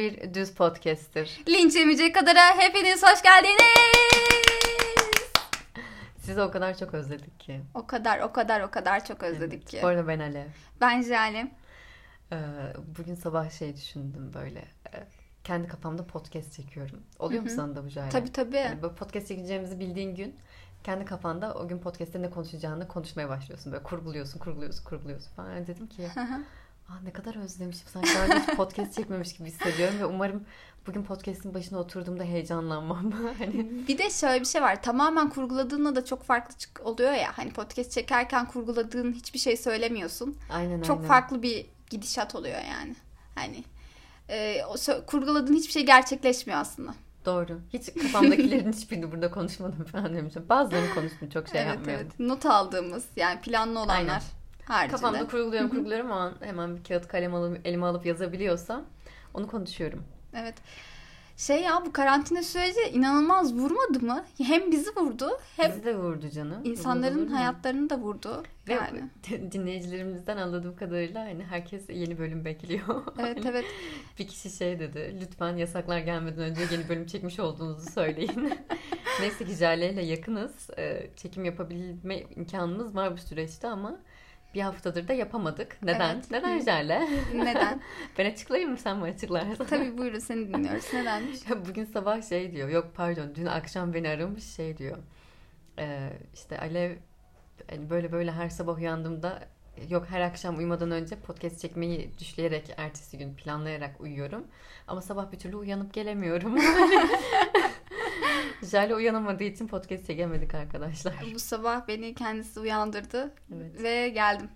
bir düz podcast'tir. Linç yemeyecek kadara hepiniz hoş geldiniz. Sizi o kadar çok özledik ki. O kadar o kadar o kadar çok özledik ki. Bu arada ben Alev. Ben Jalim. Ee, bugün sabah şey düşündüm böyle. e, Kendi kafamda podcast çekiyorum. Oluyor mu Hı hı. sana da bu Jale? Tabii tabii. Yani böyle podcast çekeceğimizi bildiğin gün kendi kafanda o gün podcast'te ne konuşacağını konuşmaya başlıyorsun. Böyle kurguluyorsun, kurguluyorsun, kurguluyorsun falan. Yani dedim ki Aa, ne kadar özlemişim. Sanki daha hiç podcast çekmemiş gibi hissediyorum ve umarım bugün podcast'in başına oturduğumda heyecanlanmam. hani Bir de şöyle bir şey var. Tamamen kurguladığında da çok farklı çık- oluyor ya. Hani podcast çekerken kurguladığın hiçbir şey söylemiyorsun. aynen Çok aynen. farklı bir gidişat oluyor yani. Hani e, o kurguladığın hiçbir şey gerçekleşmiyor aslında. Doğru. Hiç kafamdakilerin hiçbirini burada konuşmadım falan demişim. Bazılarını konuştum çok şey evet yapmıyorum. evet. Not aldığımız yani planlı olanlar Aynen. Haricinde. Kafamda kurguluyorum kurguluyorum ama hemen bir kağıt kalem alıp elime alıp yazabiliyorsam onu konuşuyorum. Evet. Şey ya bu karantina süreci inanılmaz vurmadı mı? Hem bizi vurdu hem Bizi de vurdu canım. insanların Vurdu, hayatlarını da vurdu. Ve Yani. dinleyicilerimizden anladığım kadarıyla hani herkes yeni bölüm bekliyor. Evet Hani evet. Bir kişi şey dedi. Lütfen yasaklar gelmeden önce yeni bölüm çekmiş olduğunuzu söyleyin. Neyse ki Jale ile yakınız. Ee, Çekim yapabilme imkanımız var bu süreçte ama bir haftadır da yapamadık. Neden? Evet. Neden. Jale? Neden? Ben açıklayayım mı sen mi açıklarsın? Tabii buyurun seni dinliyoruz. Nedenmiş? Bugün sabah şey diyor. Yok pardon dün akşam beni aramış şey diyor. Ee, işte Alev hani böyle böyle her sabah uyandığımda yok her akşam uyumadan önce podcast çekmeyi düşleyerek ertesi gün planlayarak uyuyorum. Ama sabah bir türlü uyanıp gelemiyorum. Jale uyanamadığı için podcast çekemedik arkadaşlar. Bu sabah beni kendisi uyandırdı Evet. ve geldim.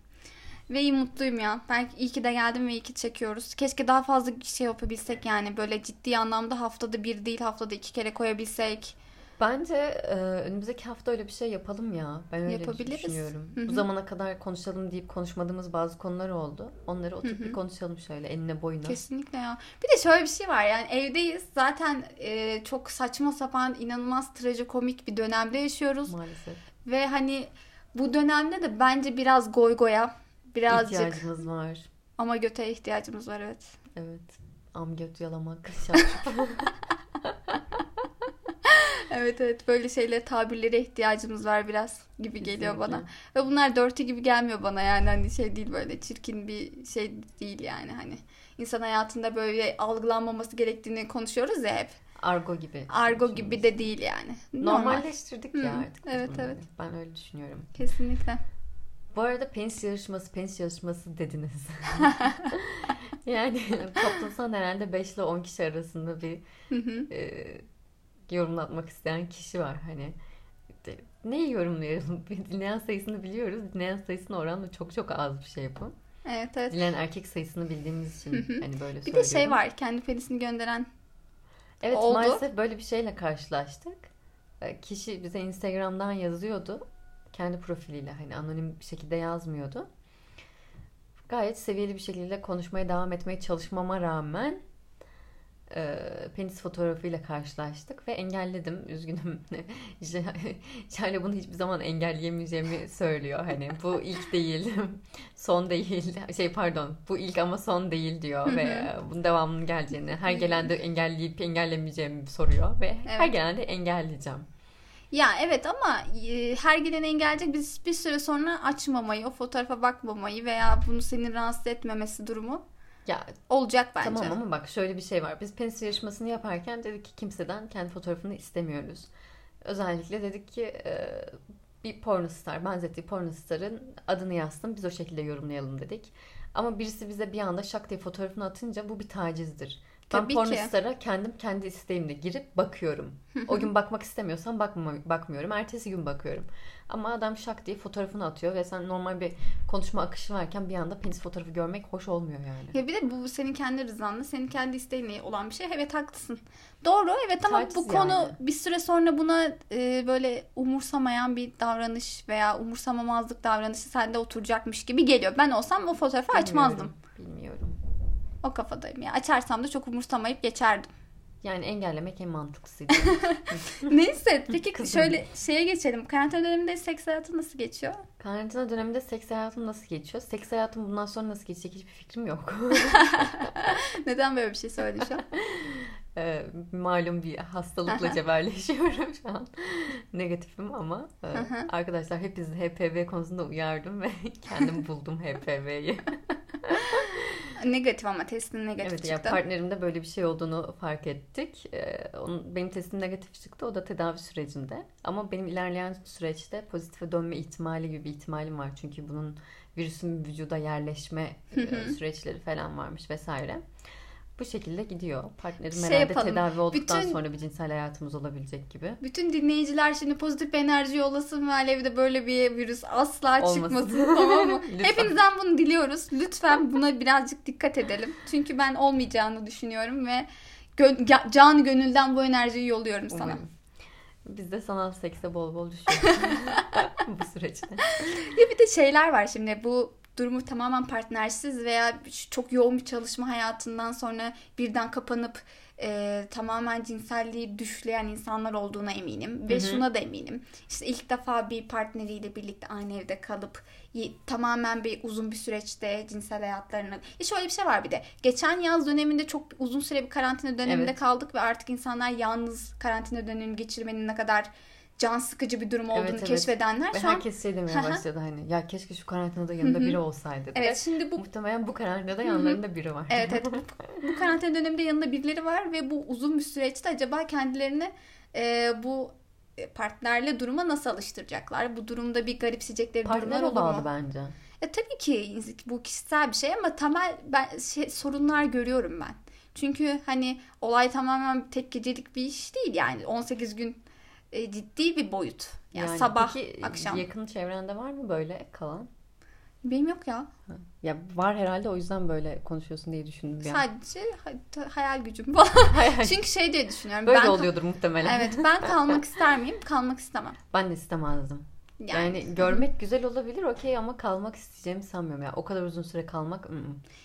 Ve iyi mutluyum ya. Belki iyi ki de geldim ve iyi ki çekiyoruz. Keşke daha fazla şey yapabilsek yani. Böyle ciddi anlamda haftada bir değil haftada iki kere koyabilsek. Bence e, önümüzdeki hafta öyle bir şey yapalım ya. Ben öyle Yapabiliriz. düşünüyorum. Hı hı. Bu zamana kadar konuşalım deyip konuşmadığımız bazı konular oldu. Onları oturup bir konuşalım şöyle enine boyuna. Kesinlikle ya. Bir de şöyle bir şey var yani evdeyiz. Zaten e, çok saçma sapan inanılmaz trajikomik bir dönemde yaşıyoruz. Maalesef. Ve hani bu dönemde de bence biraz goy goya birazcık İhtiyacımız var. ama göte ihtiyacımız var evet. Evet. Am göt yalamak. Evet evet böyle şeylere tabirlere ihtiyacımız var biraz gibi geliyor Kesinlikle. bana. Ve bunlar dörtü gibi gelmiyor bana yani hani şey değil böyle çirkin bir şey değil yani hani. insan hayatında böyle algılanmaması gerektiğini konuşuyoruz ya hep. Argo gibi. Argo gibi de değil yani. Normal. Normalleştirdik ya Hı, artık. biz evet, bunları. evet. Ben öyle düşünüyorum. Kesinlikle. Bu arada penis yarışması, penis yarışması dediniz. yani toplasan herhalde 5 ile 10 kişi arasında bir Hı hı. e, yorumlatmak isteyen kişi var. Hani neyi yorumlayalım? Dinleyen sayısını biliyoruz. Dinleyen sayısına oranla çok çok az bir şey bu. Evet evet. Dinleyen erkek sayısını bildiğimiz için hani böyle Bir de şey var kendi penisini gönderen. Evet oldu. maalesef böyle bir şeyle karşılaştık. E, Kişi bize Instagram'dan yazıyordu. Kendi profiliyle hani anonim bir şekilde yazmıyordu. Gayet seviyeli bir şekilde konuşmaya devam etmeye çalışmama rağmen e, penis fotoğrafıyla karşılaştık ve engelledim. Üzgünüm. Şale bunu hiçbir zaman engelleyemeyeceğimi söylüyor. Hani bu ilk değil, son değil. Şey pardon, bu ilk ama son değil diyor ve bunun devamının geleceğini, her gelen de engelleyip engellemeyeceğimi soruyor ve her Evet. gelen de engelleyeceğim. Ya evet ama e, her gelen engelleyecek biz bir süre sonra açmamayı, o fotoğrafa bakmamayı veya bunu seni rahatsız etmemesi durumu Ya olacak bence. Tamam ama bak şöyle bir şey var. Biz penis yarışmasını yaparken dedik ki kimseden kendi fotoğrafını istemiyoruz. Özellikle dedik ki e, bir pornostar, benzettiği pornostarın adını yazsın biz o şekilde yorumlayalım dedik. Ama birisi bize bir anda şak diye fotoğrafını atınca bu bir tacizdir. Tabii ben ki. pornostara kendim kendi isteğimle girip bakıyorum. O gün bakmak istemiyorsam bakma, bakmıyorum. Ertesi gün bakıyorum. Ama adam şak diye fotoğrafını atıyor ve sen normal bir konuşma akışı varken bir anda penis fotoğrafı görmek hoş olmuyor yani. Ya bir de bu senin kendi rızanla, senin kendi isteğinle olan bir şey. Evet haklısın. Doğru evet ama bu konu yani. bir süre sonra buna e, böyle umursamayan bir davranış veya umursamamazlık davranışı sende oturacakmış gibi geliyor. Ben olsam o fotoğrafı açmazdım. Bilmiyorum. O kafadayım ya. Açarsam da çok umursamayıp geçerdim. Yani engellemek en mantıklısıydı. Neyse peki Kızım. şöyle şeye geçelim. Karantina döneminde seks hayatı nasıl geçiyor? Karantina döneminde seks hayatım nasıl geçiyor? Seks hayatım bundan sonra nasıl geçecek hiçbir fikrim yok. Neden böyle bir şey söyledin şu an? Ee, malum bir hastalıkla cebelleşiyorum şu an. Negatifim ama e, arkadaşlar hepinizi HPV konusunda uyardım ve kendim buldum HPV'yi. Negatif ama testin negatif Evet çıktı. partnerimde böyle bir şey olduğunu fark ettik. Ee, onun, benim testim negatif çıktı. O da tedavi sürecinde. Ama benim ilerleyen süreçte pozitife dönme ihtimali gibi bir ihtimalim var. Çünkü bunun virüsün vücuda yerleşme e, süreçleri falan varmış vesaire. Bu şekilde gidiyor. Partnerim Şey herhalde yapalım, tedavi olduktan bütün- sonra bir cinsel hayatımız olabilecek gibi. Bütün dinleyiciler şimdi pozitif bir enerji yollasın ve Alev'de böyle bir virüs asla Olmasın. çıkmasın tamam mı? Hepinizden bunu diliyoruz. Lütfen buna birazcık dikkat edelim. Çünkü ben olmayacağını düşünüyorum ve gö- canı gönülden bu enerjiyi yolluyorum sana. Umarım. Biz de sanal sekse bol bol düşüyoruz bu süreçte. Ya bir de şeyler var şimdi bu durumu tamamen partnersiz veya çok yoğun bir çalışma hayatından sonra birden kapanıp e, tamamen cinselliği düşleyen insanlar olduğuna eminim. Ve Hı hı. şuna da eminim. İşte ilk defa bir partneriyle birlikte aynı evde kalıp tamamen bir uzun bir süreçte cinsel hayatlarını... Ya şöyle bir şey var bir de. Geçen yaz döneminde çok uzun süre bir karantina döneminde Evet. kaldık ve artık insanlar yalnız karantina dönemini geçirmenin ne kadar can sıkıcı bir durum olduğunu Evet, evet. keşfedenler Ve şu an herkes şey demeye başladı hani ya keşke şu karantinada yanında biri olsaydı. Evet Ve şimdi bu Muhtemelen bu karantinada yanlarında biri var. Evet evet. Bu karantina döneminde yanında birileri var ve bu uzun bir süreçte acaba kendilerini e, bu partnerle duruma nasıl alıştıracaklar? Bu durumda bir garipseyecekleri durumlar Partnere olur mu? bence. E, tabii ki bu kişisel bir şey ama temel ben şey, sorunlar görüyorum ben. Çünkü hani olay tamamen tepkicilik bir iş değil yani 18 gün e, ciddi bir boyut. Yani, sabah peki, akşam. yakın çevrende var mı böyle kalan? Benim yok ya. Ya var herhalde o yüzden böyle konuşuyorsun diye düşündüm bir. Sadece hay- hayal gücüm falan. Çünkü şey diye düşünüyorum. böyle ben oluyordur muhtemelen. Evet ben kalmak ister miyim? Kalmak istemem. Ben de istemezdim. Yani, Yani, görmek güzel olabilir okey ama kalmak isteyeceğimi sanmıyorum ya. O kadar uzun süre kalmak ı-ı.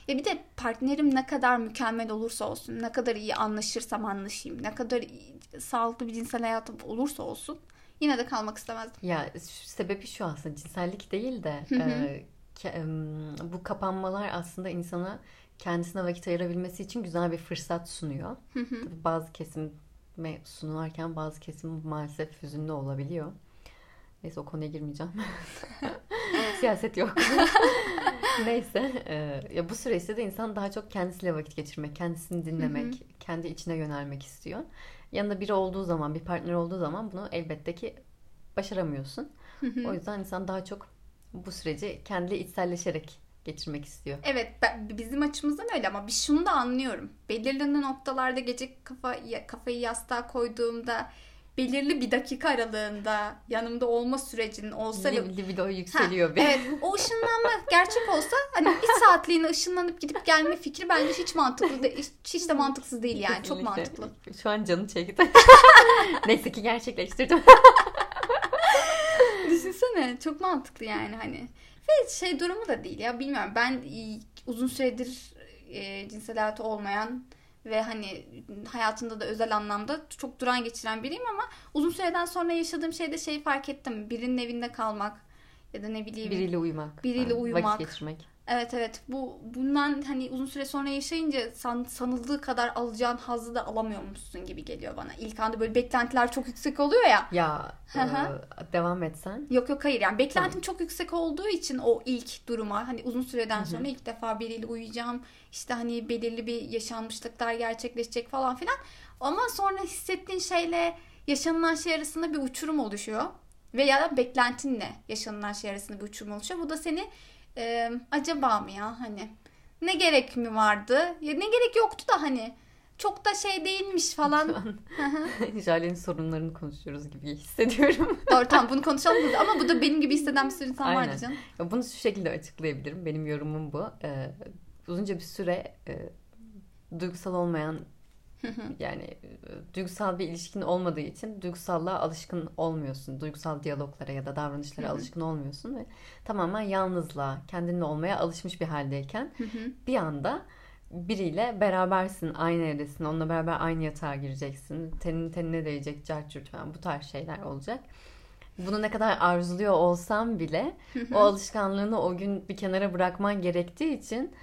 Ya bir de partnerim ne kadar mükemmel olursa olsun, ne kadar iyi anlaşırsam anlaşayım, ne kadar iyi- sağlıklı bir cinsel hayatım olursa olsun yine de kalmak istemezdim. Ya sebebi şu aslında cinsellik değil de e, ke- em, bu kapanmalar aslında insana kendisine vakit ayırabilmesi için güzel bir fırsat sunuyor. Tabii bazı kesime sunularken bazı kesim maalesef hüzünlü olabiliyor. Neyse o konuya girmeyeceğim. Siyaset yok. Neyse. e, ya bu süreçte de insan daha çok kendisiyle vakit geçirmek, kendisini dinlemek, kendi içine yönelmek istiyor. Yanında biri olduğu zaman, bir partner olduğu zaman bunu elbette ki başaramıyorsun. O yüzden insan daha çok bu süreci kendi içselleşerek geçirmek istiyor. Evet ben- bizim açımızdan öyle ama bir şunu da anlıyorum. Belirli noktalarda gece kafa, kafayı yastığa koyduğumda belirli bir dakika aralığında yanımda olma sürecinin olsa Lib- Libido yükseliyor bir. Evet o ışınlanma gerçek olsa hani bir saatliğine ışınlanıp gidip gelme fikri bence hiç mantıklı de, hiç, hiç de mantıksız değil yani çok mantıklı. Şu an canı çekti. Neyse ki gerçekleştirdim. Düşünsene çok mantıklı yani hani. Ve şey durumu da değil ya bilmiyorum ben uzun süredir e, cinsel hayatı olmayan ve hani hayatında da özel anlamda çok duran geçiren biriyim ama uzun süreden sonra yaşadığım şeyde şey fark ettim. Birinin evinde kalmak ya da ne bileyim. Biriyle uyumak. Biriyle Ha, uyumak. Vakit geçirmek. Evet evet bu bundan hani uzun süre sonra yaşayınca san, sanıldığı kadar alacağın hazzı da alamıyormuşsun gibi geliyor bana. İlk anda böyle beklentiler çok yüksek oluyor ya. Ya Hı hı. e, devam etsen. Yok yok hayır yani beklentim çok yüksek olduğu için o ilk duruma hani uzun süreden sonra ilk defa biriyle uyuyacağım işte hani belirli bir yaşanmışlıklar gerçekleşecek falan filan ama sonra hissettiğin şeyle yaşanılan şey arasında bir uçurum oluşuyor veya beklentinle yaşanılan şey arasında bir uçurum oluşuyor bu da seni e, acaba mı ya hani ne gerek mi vardı ya ne gerek yoktu da hani çok da şey değilmiş falan Jale'nin sorunlarını konuşuyoruz gibi hissediyorum. Doğru tamam bunu konuşalım ama bu da benim gibi hisseden bir sürü insan Aynen. vardı canım. Ya Bunu şu şekilde açıklayabilirim. Benim yorumum bu. Ee, uzunca bir süre e, duygusal olmayan yani e, duygusal bir ilişkin olmadığı için duygusallığa alışkın olmuyorsun. Duygusal diyaloglara ya da davranışlara alışkın olmuyorsun ve tamamen yalnızlığa, kendinle olmaya alışmış bir haldeyken bir anda biriyle berabersin, aynı evdesin, onunla beraber aynı yatağa gireceksin. Tenin tenine değecek, cart falan bu tarz şeyler olacak. Bunu ne kadar arzuluyor olsam bile o alışkanlığını o gün bir kenara bırakman gerektiği için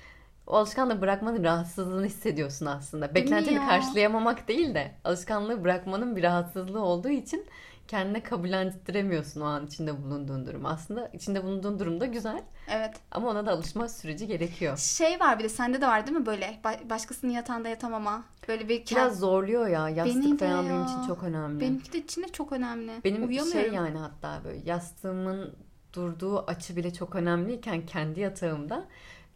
alışkanlığı bırakmanın rahatsızlığını hissediyorsun aslında. Beklentini karşılayamamak değil de alışkanlığı bırakmanın bir rahatsızlığı olduğu için kendine kabullendiremiyorsun o an içinde bulunduğun durum. Aslında içinde bulunduğun durum da güzel. Evet. Ama ona da alışma süreci gerekiyor. Şey var bir de sende de var değil mi böyle başkasının yatağında yatamama. Böyle bir biraz zorluyor ya. Yastık Beni falan ya. benim için çok önemli. Benimki de içinde çok önemli. Benim şey yani hatta böyle yastığımın durduğu açı bile çok önemliyken kendi yatağımda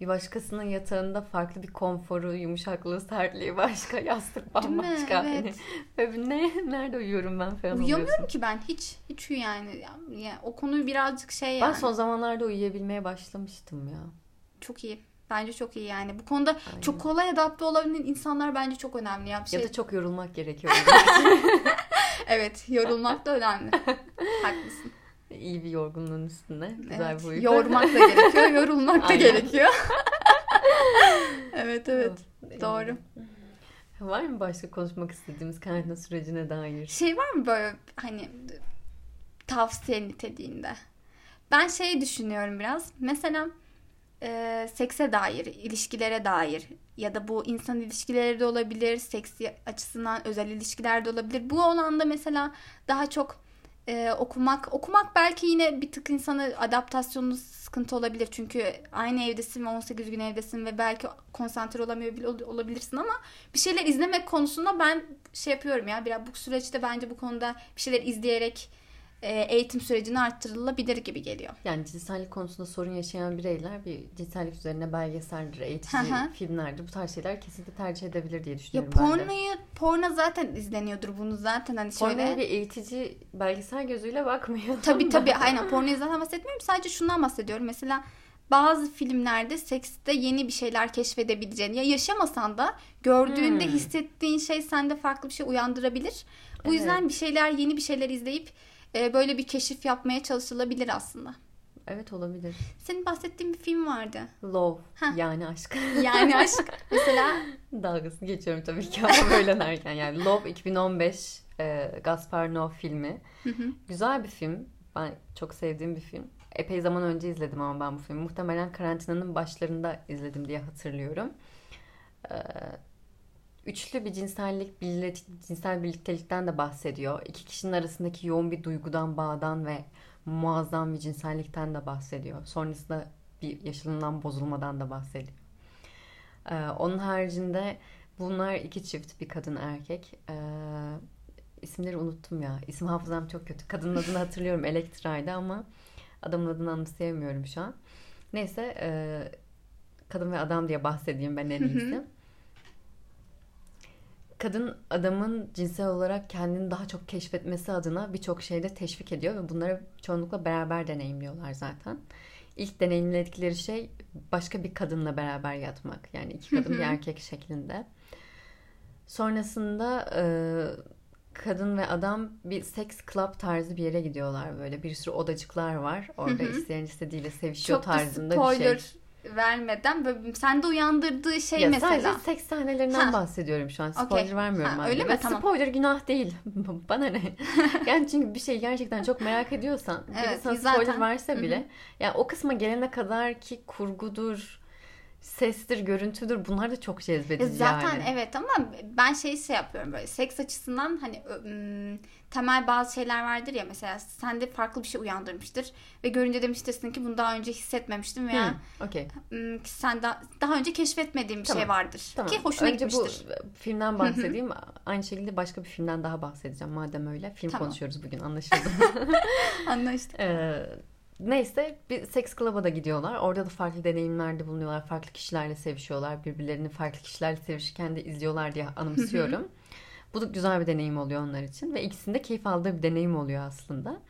bir başkasının yatağında farklı bir konforu, yumuşaklığı, sertliği başka, yastık bambaşka. Evet. Hani, ne, nerede uyuyorum ben falan Uyuyamıyorum oluyorsun. ki ben hiç. Hiç yani, yani o konuyu birazcık şey yani. Ben son zamanlarda uyuyabilmeye başlamıştım ya. Çok iyi. Bence çok iyi yani. Bu konuda Aynen. çok kolay adapte olabilen insanlar bence çok önemli. Ya, şey... ya da çok yorulmak gerekiyor. evet yorulmak da önemli. Haklısın iyi bir yorgunluğun üstünde. Güzel evet, bir uyku. Yormak da gerekiyor, yorulmak da gerekiyor. evet evet. Doğru. Var mı başka konuşmak istediğimiz karantina sürecine dair? Şey var mı böyle hani tavsiye niteliğinde? Ben şey düşünüyorum biraz. Mesela e, sekse dair, ilişkilere dair ya da bu insan ilişkileri de olabilir, seksi açısından özel ilişkiler de olabilir. Bu alanda mesela daha çok e, okumak okumak belki yine bir tık insanı adaptasyonu sıkıntı olabilir. Çünkü aynı evdesin ve 18 gün evdesin ve belki konsantre olamıyor olabilirsin ama bir şeyler izlemek konusunda ben şey yapıyorum ya biraz bu süreçte bence bu konuda bir şeyler izleyerek eğitim sürecini arttırılabilir gibi geliyor. Yani cinsellik konusunda sorun yaşayan bireyler bir cinsellik üzerine belgeseldir, eğitici filmlerdir. Bu tarz şeyler kesinlikle tercih edebilir diye düşünüyorum ya pornoyu, Porno zaten izleniyordur bunu zaten hani şöyle. Pornoya bir eğitici belgesel gözüyle bakmıyor. Tabii tabii aynen pornoyu zaten bahsetmiyorum. Sadece şundan bahsediyorum. Mesela bazı filmlerde sekste yeni bir şeyler keşfedebileceğini ya yaşamasan da gördüğünde hmm. hissettiğin şey sende farklı bir şey uyandırabilir. Bu evet. yüzden bir şeyler yeni bir şeyler izleyip e, böyle bir keşif yapmaya çalışılabilir aslında. Evet olabilir. Senin bahsettiğin bir film vardı. Love. Heh. Yani aşk. Yani aşk. Mesela. Dalgasını geçiyorum tabii ki ama böyle derken. Yani Love 2015 e, Gaspar Noé filmi. Güzel bir film. Ben çok sevdiğim bir film. Epey zaman önce izledim ama ben bu filmi. Muhtemelen karantinanın başlarında izledim diye hatırlıyorum. Ee, üçlü bir cinsellik, cinsel birliktelikten de bahsediyor. İki kişinin arasındaki yoğun bir duygudan, bağdan ve muazzam bir cinsellikten de bahsediyor. Sonrasında bir yaşanılan bozulmadan da bahsediyor. Ee, onun haricinde bunlar iki çift, bir kadın erkek. Ee, isimleri unuttum ya. İsim hafızam çok kötü. Kadının adını hatırlıyorum Elektra'ydı ama adamın adını anımsayamıyorum şu an. Neyse e, kadın ve adam diye bahsedeyim ben en iyisi kadın adamın cinsel olarak kendini daha çok keşfetmesi adına birçok şeyde teşvik ediyor ve bunları çoğunlukla beraber deneyimliyorlar zaten. İlk deneyimledikleri şey başka bir kadınla beraber yatmak. Yani iki kadın bir erkek şeklinde. Sonrasında e, kadın ve adam bir seks club tarzı bir yere gidiyorlar böyle. Bir sürü odacıklar var. Orada isteyen istediğiyle sevişiyor Çok tarzında bir şey vermeden böyle sende uyandırdığı şey ya mesela. Sadece seks sahnelerinden ha. bahsediyorum şu an. Spoiler okay. vermiyorum. Ha, öyle mi? Tamam. Spoiler günah değil. Bana ne? yani çünkü bir şey gerçekten çok merak ediyorsan evet, sana spoiler zaten... verse bile Hı-hı. yani o kısma gelene kadar ki kurgudur, sestir, görüntüdür bunlar da çok cezbedici Zaten yani. evet ama ben şey şey yapıyorum böyle seks açısından hani temel bazı şeyler vardır ya mesela sende farklı bir şey uyandırmıştır ve görünce demiştirsin ki bunu daha önce hissetmemiştim veya hmm, okay. sen daha, daha önce keşfetmediğim bir şey tamam. şey vardır tamam. ki hoşuna önce gitmiştir. bu filmden bahsedeyim. Aynı şekilde başka bir filmden daha bahsedeceğim madem öyle. Film tamam. konuşuyoruz bugün anlaşıldı. Anlaştık. ee, Neyse bir seks club'a da gidiyorlar. Orada da farklı deneyimlerde bulunuyorlar. Farklı kişilerle sevişiyorlar. Birbirlerini farklı kişilerle sevişirken de izliyorlar diye anımsıyorum. Bu da güzel bir deneyim oluyor onlar için. Ve ikisinde keyif aldığı bir deneyim oluyor aslında.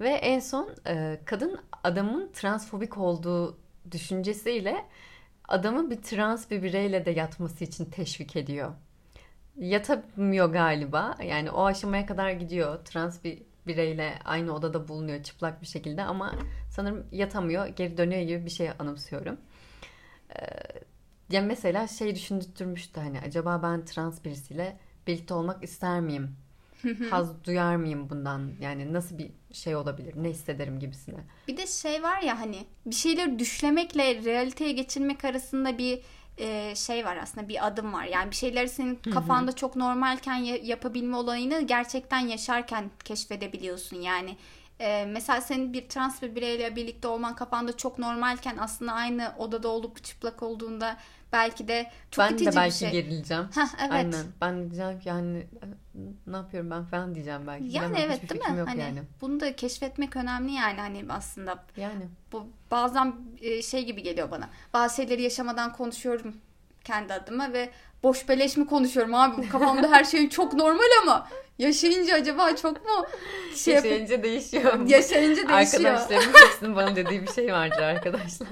Ve en son e, kadın adamın transfobik olduğu düşüncesiyle adamı bir trans bir bireyle de yatması için teşvik ediyor. Yatamıyor galiba. Yani o aşamaya kadar gidiyor. Trans bir bireyle aynı odada bulunuyor çıplak bir şekilde ama sanırım yatamıyor, geri dönüyor gibi bir şey anımsıyorum. Ee, ya mesela şey düşündürmüştü hani acaba ben trans birisiyle birlikte olmak ister miyim? Haz duyar mıyım bundan? Yani nasıl bir şey olabilir? Ne hissederim gibisine. Bir de şey var ya hani bir şeyleri düşlemekle realiteye geçirmek arasında bir e, şey var aslında bir adım var. Yani bir şeyleri senin kafanda çok normalken ya- yapabilme olayını gerçekten yaşarken keşfedebiliyorsun. Yani e, mesela senin bir trans bir bireyle birlikte olman kafanda çok normalken aslında aynı odada olup çıplak olduğunda belki de çok ben itici de bir belki şey. gerileceğim. Heh, evet. Aynen. Ben diyeceğim ki yani ne yapıyorum ben falan diyeceğim belki. Yani Bilemem, evet değil mi? Yok Hani yani. bunu da keşfetmek önemli yani hani aslında Yani. bu bazen e, şey gibi geliyor bana. Bazı şeyleri yaşamadan konuşuyorum kendi adıma ve boş beleş mi konuşuyorum abi? Bu Kafamda her şey çok normal ama yaşayınca acaba çok mu şey Yaşayınca değişiyor. yaşayınca değişiyor. Arkadaşlarımın hepsinin bana dediği bir şey vardır arkadaşlar.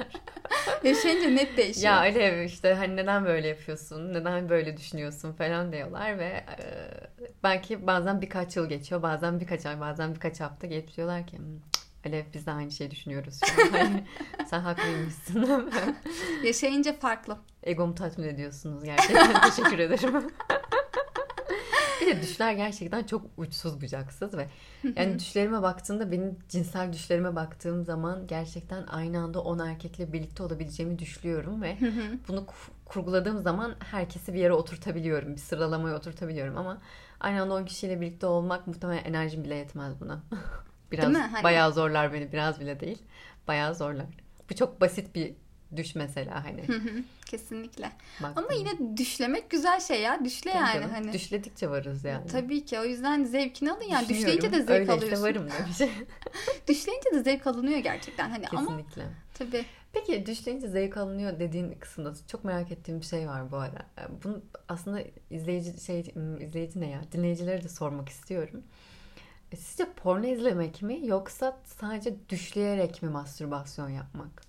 Yaşayınca net değişiyor. Ya Alev işte hani neden böyle yapıyorsun, neden böyle düşünüyorsun falan diyorlar ve e, belki bazen birkaç yıl geçiyor, bazen birkaç ay, bazen birkaç hafta gelip diyorlar ki "Hmm, Alev biz de aynı şeyi düşünüyoruz. Hani sen haklıymışsın. Yaşayınca farklı. Egomu tatmin ediyorsunuz gerçekten. Teşekkür ederim. Bir de düşler gerçekten çok uçsuz bucaksız ve yani düşlerime baktığımda benim cinsel düşlerime baktığım zaman gerçekten aynı anda 10 erkekle birlikte olabileceğimi düşlüyorum ve bunu ku- kurguladığım zaman herkesi bir yere oturtabiliyorum. Bir sıralamaya oturtabiliyorum ama aynı anda 10 kişiyle birlikte olmak muhtemelen enerjim bile yetmez buna. Biraz? Hani- bayağı zorlar beni. Biraz bile değil. Bayağı zorlar. Bu çok basit bir düş mesela hani. Kesinlikle. baktığında. Ama yine düşlemek güzel şey ya. Düşle Tabii yani canım. hani. Düşledikçe varız yani. Tabii ki o yüzden zevkini alın yani. Düşleyince de zevk öyle alıyorsun. işte varım demiş. Düşleyince de zevk alınıyor gerçekten. Hani ama Kesinlikle. tabii Peki düşleyince zevk alınıyor dediğin kısımda çok merak ettiğim bir şey var bu ara. Bunu aslında izleyici şey izleyici ne ya? Dinleyicilere de sormak istiyorum. E, Sizce porno izlemek mi yoksa sadece düşleyerek mi mastürbasyon yapmak?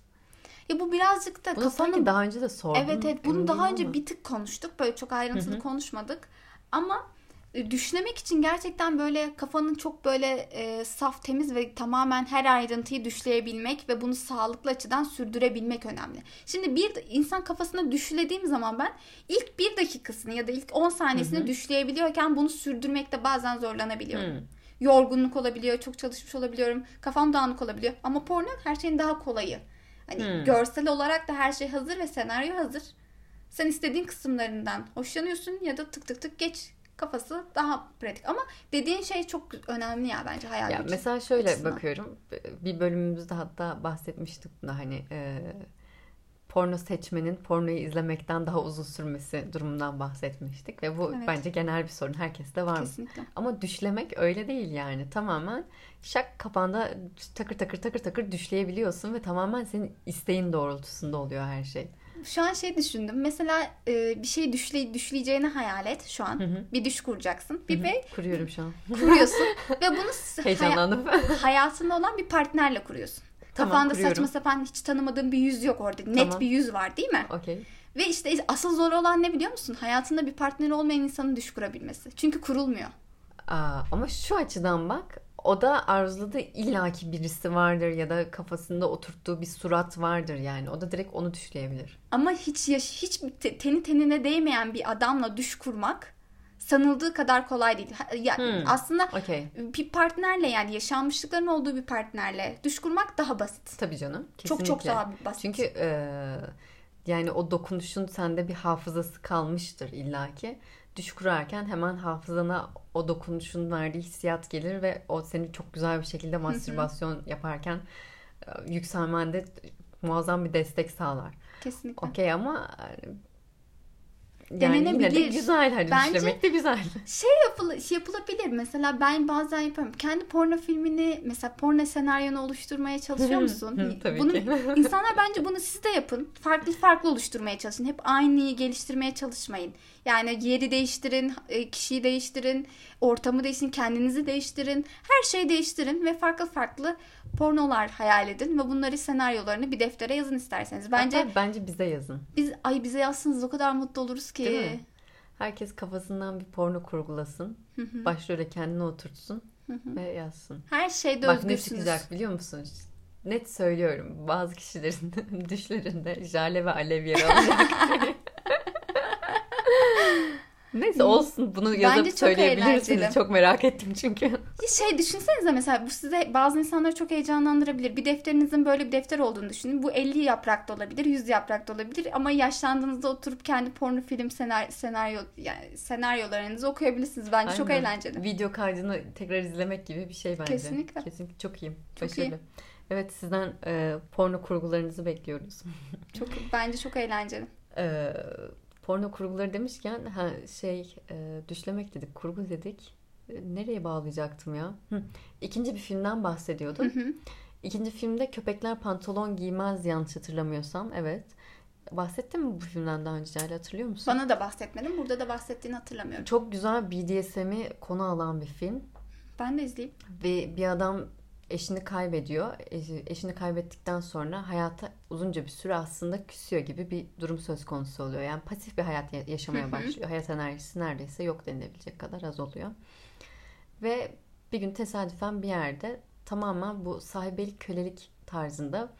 Ya bu birazcık da Bunu kafanın sanki daha önce de sordum. Evet evet bunu daha önce ama. bir tık konuştuk. Böyle çok ayrıntılı Hı hı. konuşmadık. Ama e, düşlemek için gerçekten böyle kafanın çok böyle e, saf, temiz ve tamamen her ayrıntıyı düşleyebilmek ve bunu sağlıklı açıdan sürdürebilmek önemli. Şimdi bir insan kafasına düşlediğim zaman ben ilk bir dakikasını ya da ilk 10 saniyesini Hı hı. düşleyebiliyorken bunu sürdürmekte bazen zorlanabiliyorum. Hmm. Yorgunluk olabiliyor, çok çalışmış olabiliyorum, kafam dağınık olabiliyor. Ama porno her şeyin daha kolayı. Hani Hmm. görsel olarak da her şey hazır ve senaryo hazır. Sen istediğin kısımlarından hoşlanıyorsun ya da tık tık tık geç kafası daha pratik. Ama dediğin şey çok önemli ya bence hayal Ya gücü. mesela şöyle açısından. bakıyorum. Bir bölümümüzde hatta bahsetmiştik bunda hani e, porno seçmenin pornoyu izlemekten daha uzun sürmesi durumundan bahsetmiştik ve bu Evet. bence genel bir sorun. Herkeste var mı? Kesinlikle. Ama düşlemek öyle değil yani. Tamamen şak kafanda takır takır takır takır düşleyebiliyorsun ve tamamen senin isteğin doğrultusunda oluyor her şey. Şu an şey düşündüm. Mesela e, bir şey düşle, düşleyeceğini hayal et şu an. Hı hı. Bir düş kuracaksın. Bir Hı hı. ve Kuruyorum şu an. kuruyorsun ve bunu Heyecanlandım. hayatında olan bir partnerle kuruyorsun. Tamam, Kafanda kuruyorum. saçma sapan hiç tanımadığın bir yüz yok orada. Net Tamam. bir yüz var değil mi? Okey. Ve işte asıl zor olan ne biliyor musun? Hayatında bir partneri olmayan insanın düş kurabilmesi. Çünkü kurulmuyor. Aa, ama şu açıdan bak o da arzuladığı illaki birisi vardır ya da kafasında oturttuğu bir surat vardır yani. O da direkt onu düşleyebilir. Ama hiç yaş hiç te- teni tenine değmeyen bir adamla düş kurmak sanıldığı kadar kolay değil. Ha- Ya, Hmm. Aslında Okey. bir partnerle yani yaşanmışlıkların olduğu bir partnerle düş kurmak daha basit. Tabii canım. Çok çok Kesinlikle. daha basit. Çünkü e, yani o dokunuşun sende bir hafızası kalmıştır illaki. Düş kurarken hemen hafızana o dokunuşun verdiği hissiyat gelir ve o seni çok güzel bir şekilde mastürbasyon yaparken e, yükselmende muazzam bir destek sağlar. Kesinlikle. Okey ama yani Denenebilir. yine de güzel hani Bence- düşlemek de güzel. Şey yapılı, şey yapılabilir. Mesela ben bazen yapıyorum. Kendi porno filmini mesela porno senaryonu oluşturmaya çalışıyor musun? Tabii bunu, ki. İnsanlar bence bunu siz de yapın. Farklı farklı oluşturmaya çalışın. Hep aynıyı geliştirmeye çalışmayın. Yani yeri değiştirin, e, kişiyi değiştirin, ortamı değiştirin, kendinizi değiştirin. Her şeyi değiştirin ve farklı farklı pornolar hayal edin ve bunları senaryolarını bir deftere yazın isterseniz. Bence Hatta bence bize yazın. biz ay bize yazsınız o kadar mutlu oluruz ki. Değil mi? Herkes kafasından bir porno kurgulasın. Başrole kendini oturtsun ve yazsın. Her şeyde Bak ne özgürsünüz. çıkacak biliyor musun? net söylüyorum. Bazı kişilerin düşlerinde jale ve alev yer alacak. Neyse olsun bunu yazıp çok söyleyebilirsiniz. eğlenceli. Çok merak ettim çünkü. Şey düşünsenize mesela bu size bazı insanları çok heyecanlandırabilir. Bir defterinizin böyle bir defter olduğunu düşünün. Bu 50 yaprak da olabilir, 100 yaprak da olabilir ama yaşlandığınızda oturup kendi porno film senaryo, senaryo yani senaryolarınızı okuyabilirsiniz. Bence çok Aynen. eğlenceli. Video kaydını tekrar izlemek gibi bir şey bence. Kesinlikle. Kesinlikle çok iyiyim. Çok Başarılı. Evet sizden e, porno kurgularınızı bekliyoruz. Çok bence çok eğlenceli. E, porno kurguları demişken ha, şey e, düşlemek dedik, kurgu dedik. E, nereye bağlayacaktım ya? Hı. İkinci bir filmden bahsediyordum. Hı hı. İkinci filmde köpekler pantolon giymez yanlış hatırlamıyorsam. Evet. Bahsettim mi bu filmden daha önce Cale hatırlıyor musun? Bana da bahsetmedin. Burada da bahsettiğini hatırlamıyorum. Çok güzel BDSM'i konu alan bir film. Ben de izleyeyim. Ve bir adam eşini kaybediyor. Eşi- Eşini kaybettikten sonra hayata uzunca bir süre aslında küsüyor gibi bir durum söz konusu oluyor. Yani pasif bir hayat yaşamaya başlıyor. Hayat enerjisi neredeyse yok denilebilecek kadar az oluyor. Ve bir gün tesadüfen bir yerde tamamen bu sahibelik kölelik tarzında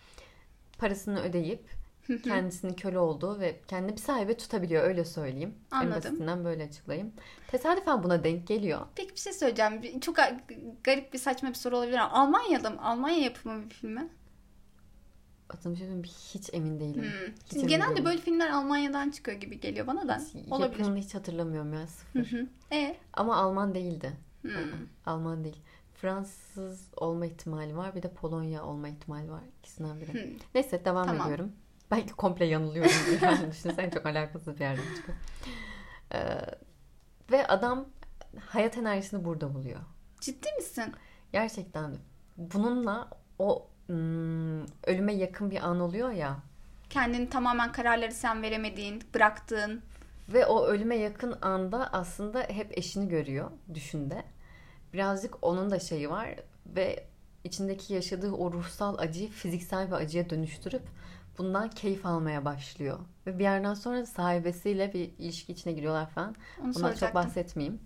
parasını ödeyip kendisinin köle olduğu ve kendini bir sahibe tutabiliyor öyle söyleyeyim. En Anladım. basitinden böyle açıklayayım. Tesadüfen buna denk geliyor. Peki bir şey söyleyeceğim. Çok garip bir saçma bir soru olabilir ama Almanya'da mı? Almanya yapımı bir film mi? Adını şey hiç emin değilim. Hmm. Hiç emin genelde değilim. böyle filmler Almanya'dan çıkıyor gibi geliyor bana da. Olabilir. Yapımını hiç hatırlamıyorum ya Hı sıfır. hı. E? Ama Alman değildi. Hmm. Alman değil. Fransız olma ihtimali var. Bir de Polonya olma ihtimali var. İkisinden biri. Hmm. Neyse devam Tamam. ediyorum. Belki komple yanılıyorum. Yani düşünsene çok alakasız bir yerden çıkıyor. Ee, ve adam hayat enerjisini burada buluyor. Ciddi misin? Gerçekten. Bununla o hmm, ölüme yakın bir an oluyor ya. Kendini tamamen kararları sen veremediğin, bıraktığın. Ve o ölüme yakın anda aslında hep eşini görüyor düşünde. Birazcık onun da şeyi var ve içindeki yaşadığı o ruhsal acıyı fiziksel bir acıya dönüştürüp bundan keyif almaya başlıyor. Ve bir yerden sonra sahibesiyle bir ilişki içine giriyorlar falan. Onu Bundan çok soracaktım. bahsetmeyeyim.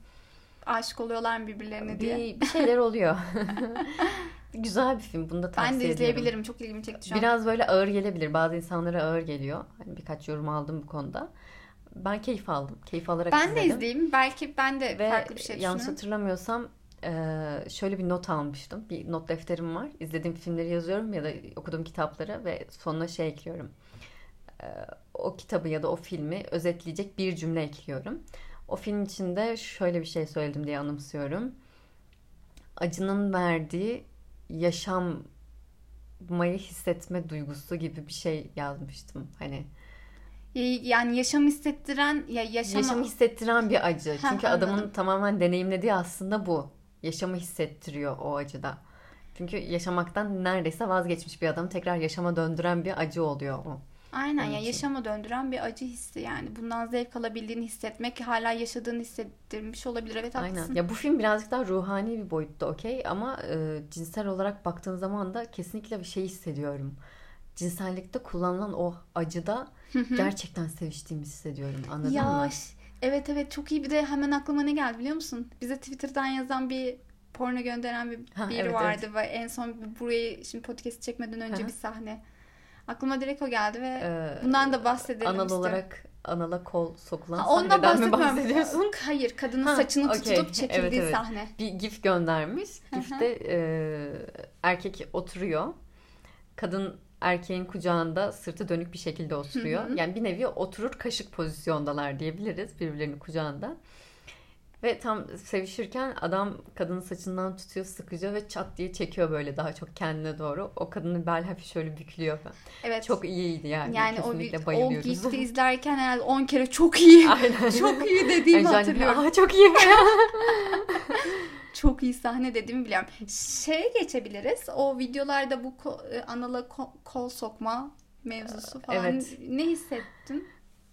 Aşık oluyorlar mı birbirlerine diye. Bir, bir şeyler oluyor. Güzel bir film. Bunu da tavsiye Ben de ediyorum. izleyebilirim. Çok ilgimi çekti şu an. Biraz böyle ağır gelebilir. Bazı insanlara ağır geliyor. Hani birkaç yorum aldım bu konuda. Ben keyif aldım. Keyif alarak Ben de izledim. izleyeyim. Belki ben de Ve farklı bir şey yanlış düşünürüm. hatırlamıyorsam eee, şöyle bir not almıştım. Bir not defterim var. İzlediğim filmleri yazıyorum ya da okuduğum kitapları ve sonuna şey ekliyorum. Eee, o kitabı ya da o filmi özetleyecek bir cümle ekliyorum. O film içinde şöyle bir şey söyledim diye anımsıyorum. Acının verdiği yaşamayı hissetme duygusu gibi bir şey yazmıştım. Hani Yani yaşam hissettiren ya yaşama Yaşamı hissettiren bir acı. Çünkü adamın tamamen deneyimlediği aslında bu. Yaşamı hissettiriyor o acıda. Çünkü yaşamaktan neredeyse vazgeçmiş bir adamı tekrar yaşama döndüren bir acı oluyor o. Aynen Onun ya için. yaşama döndüren bir acı hissi yani. Bundan zevk alabildiğini hissetmek hala yaşadığını hissettirmiş olabilir. Evet haklısın. Aynen. Ya bu film birazcık daha ruhani bir boyutta okey ama e, cinsel olarak baktığın zaman da kesinlikle bir şey hissediyorum. Cinsellikte kullanılan o acıda gerçekten seviştiğimi hissediyorum. Anladın ya mı? ş- evet evet çok iyi bir de hemen aklıma ne geldi biliyor musun? Bize Twitter'dan yazan bir porno gönderen bir Ha, biri evet, vardı ve en son burayı şimdi podcast çekmeden önce hı. bir sahne. Aklıma direkt o geldi ve Ee, bundan da bahsedelim Anal istiyorum. olarak anala kol sokulan Ha, ondan sahneden mi bahsediyorsun? Hayır kadının Ha, saçını okey. tutup çekildiği Evet, evet. sahne. bir gif göndermiş. Gifte e, erkek oturuyor. Kadın erkeğin kucağında sırtı dönük bir şekilde oturuyor. Hı hı. Yani bir nevi oturur kaşık pozisyondalar diyebiliriz birbirlerinin kucağında. Ve tam sevişirken adam kadının saçından tutuyor sıkıca ve çat diye çekiyor böyle daha çok kendine doğru. O kadının bel hafif şöyle bükülüyor falan. Evet. Çok iyiydi yani. yani o, Kesinlikle o bayılıyoruz. gifti izlerken herhalde 10 kere çok iyi. Aynen. çok iyi dediğimi Yani hatırlıyorum. Aa, çok iyi. Çok iyi sahne dediğimi biliyorum. Şeye geçebiliriz. O videolarda bu ko- e, anala ko- kol sokma mevzusu falan. Evet. Ne hissettin?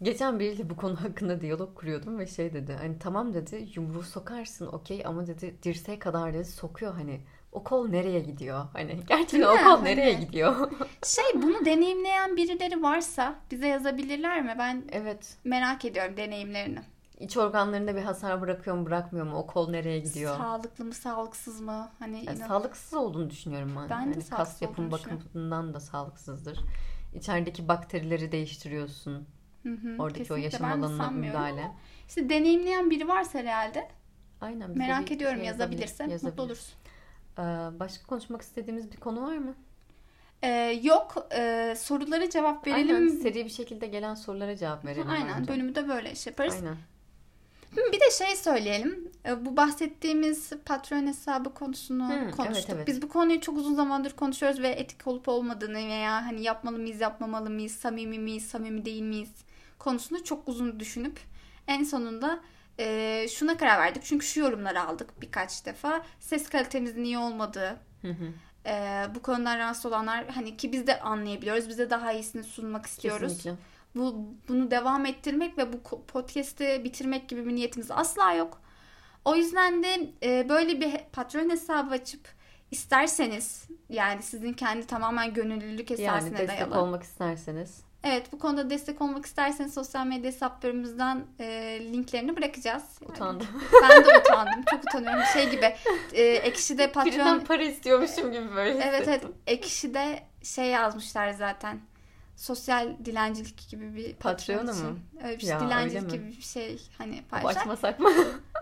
Geçen biriyle bu konu hakkında diyalog kuruyordum ve şey dedi hani tamam dedi yumruğu sokarsın okey ama dedi dirseğe kadar dedi sokuyor hani o kol nereye gidiyor hani gerçekten o kol nereye Hani- gidiyor Şey bunu deneyimleyen birileri varsa bize yazabilirler mi? Ben evet merak ediyorum deneyimlerini. iç organlarında bir hasar bırakıyor mu bırakmıyor mu? O kol nereye gidiyor? Sağlıklı mı sağlıksız mı? Hani Yani inan- sağlıksız olduğunu düşünüyorum ben. Ben de Yani kas yapım bakımından da sağlıksızdır. İçerideki bakterileri değiştiriyorsun. Hı hı, Oradaki o kesinlikle. yaşam Ben alanına müdahale. ama İşte deneyimleyen biri varsa herhalde Aynen. merak bir ediyorum şey yazabilirse yazabilir- mutlu oluruz. Ee, başka konuşmak istediğimiz bir konu var mı? Ee, yok e, sorulara cevap verelim. Aynen seri bir şekilde gelen sorulara cevap verelim. Aynen bence. bölümü de böyle şey yaparız. Aynen. Bir de şey söyleyelim. Ee, Bu bahsettiğimiz patron hesabı konusunu Hı, konuştuk. evet, evet. Biz bu konuyu çok uzun zamandır konuşuyoruz ve etik olup olmadığını veya hani yapmalı mıyız, yapmamalı mıyız, samimi miyiz, samimi değil miyiz konusunu çok uzun düşünüp en sonunda e, şuna karar verdik. Çünkü şu yorumları aldık birkaç defa. Ses kalitemizin iyi olmadığı, Hı hı. e, bu konudan rahatsız olanlar hani ki biz de anlayabiliyoruz. Biz de daha iyisini sunmak istiyoruz Kesinlikle. bu bunu devam ettirmek ve bu podcast'i bitirmek gibi bir niyetimiz asla yok. O yüzden de e, böyle bir patron hesabı açıp isterseniz yani sizin kendi tamamen gönüllülük Yani esasına destek dayalı. olmak isterseniz. Evet bu konuda destek olmak isterseniz sosyal medya hesaplarımızdan e, linklerini bırakacağız. Yani Utandım. ben de utandım. Çok utanıyorum. Şey gibi e, Ekşi'de patron Birinden para istiyormuşum gibi böyle Evet evet. hissettim. Ekşi'de şey yazmışlar zaten. Sosyal dilencilik gibi bir için. mu? Öyle bir şey, Ya, dilencilik gibi bir şey hani paylaşlar. açmasak mı?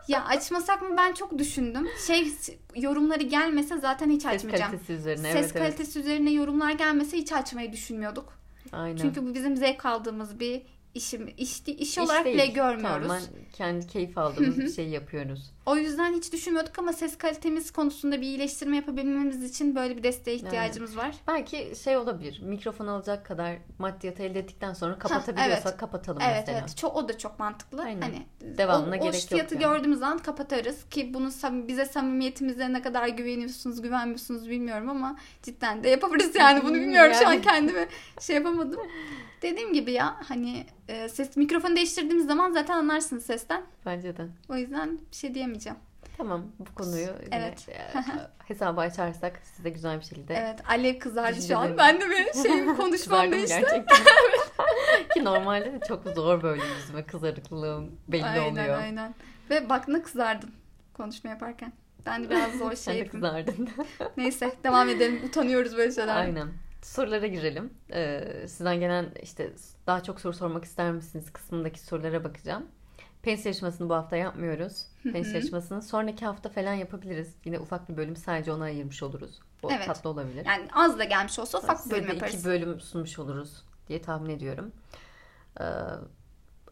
Ya açmasak mı ben çok düşündüm. Şey yorumları gelmese zaten hiç Ses açmayacağım. kalitesi üzerine. Ses evet, evet. kalitesi üzerine yorumlar gelmese hiç açmayı düşünmüyorduk. Aynen. Çünkü bu bizim zevk aldığımız bir işim iş, iş, İş olarak değil. bile görmüyoruz. Tamamen kendi keyif aldığımız bir şey yapıyoruz. O yüzden hiç düşünmüyorduk ama ses kalitemiz konusunda bir iyileştirme yapabilmemiz için böyle bir desteğe ihtiyacımız var. Belki şey olabilir. Mikrofon alacak kadar maddiyatı elde ettikten sonra kapatabiliyorsak evet. kapatalım Evet mesela. evet. Çok, o da çok mantıklı. Aynen. Hani Devamına o, gerek o yok fiyatı yani. gördüğümüz zaman kapatırız ki bunu bize samimiyetimize ne kadar güveniyorsunuz, güvenmiyorsunuz bilmiyorum ama cidden de yapabiliriz yani bunu bilmiyorum şu an Yani. kendimi şey yapamadım. Dediğim gibi ya hani e, ses mikrofonu değiştirdiğimiz zaman zaten anlarsınız sesten. Bence de. O yüzden bir şey diyemeyeceğim. Tamam bu konuyu Evet. e, hesabı açarsak size güzel bir şekilde Evet Alev kızardı şu an. Ben de bir şey konuşmam değişti. gerçekten. Ki normalde de çok zor böyle yüzüme kızarıklığım belli aynen oluyor. aynen. Ve bak ne kızardın konuşma yaparken. Ben de biraz zor şey yapayım. kızardın. Neyse devam edelim. Utanıyoruz böyle şeyler. Aynen. Sorulara girelim. Ee, sizden gelen işte daha çok soru sormak ister misiniz kısmındaki sorulara bakacağım. Penis yarışmasını bu hafta yapmıyoruz. Penis yarışmasını sonraki hafta falan yapabiliriz. Yine ufak bir bölüm sadece ona ayırmış oluruz. O Evet. tatlı olabilir. Yani az da gelmiş olsa ufak bir bölüm yaparız. iki bölüm sunmuş oluruz diye tahmin ediyorum. Ee,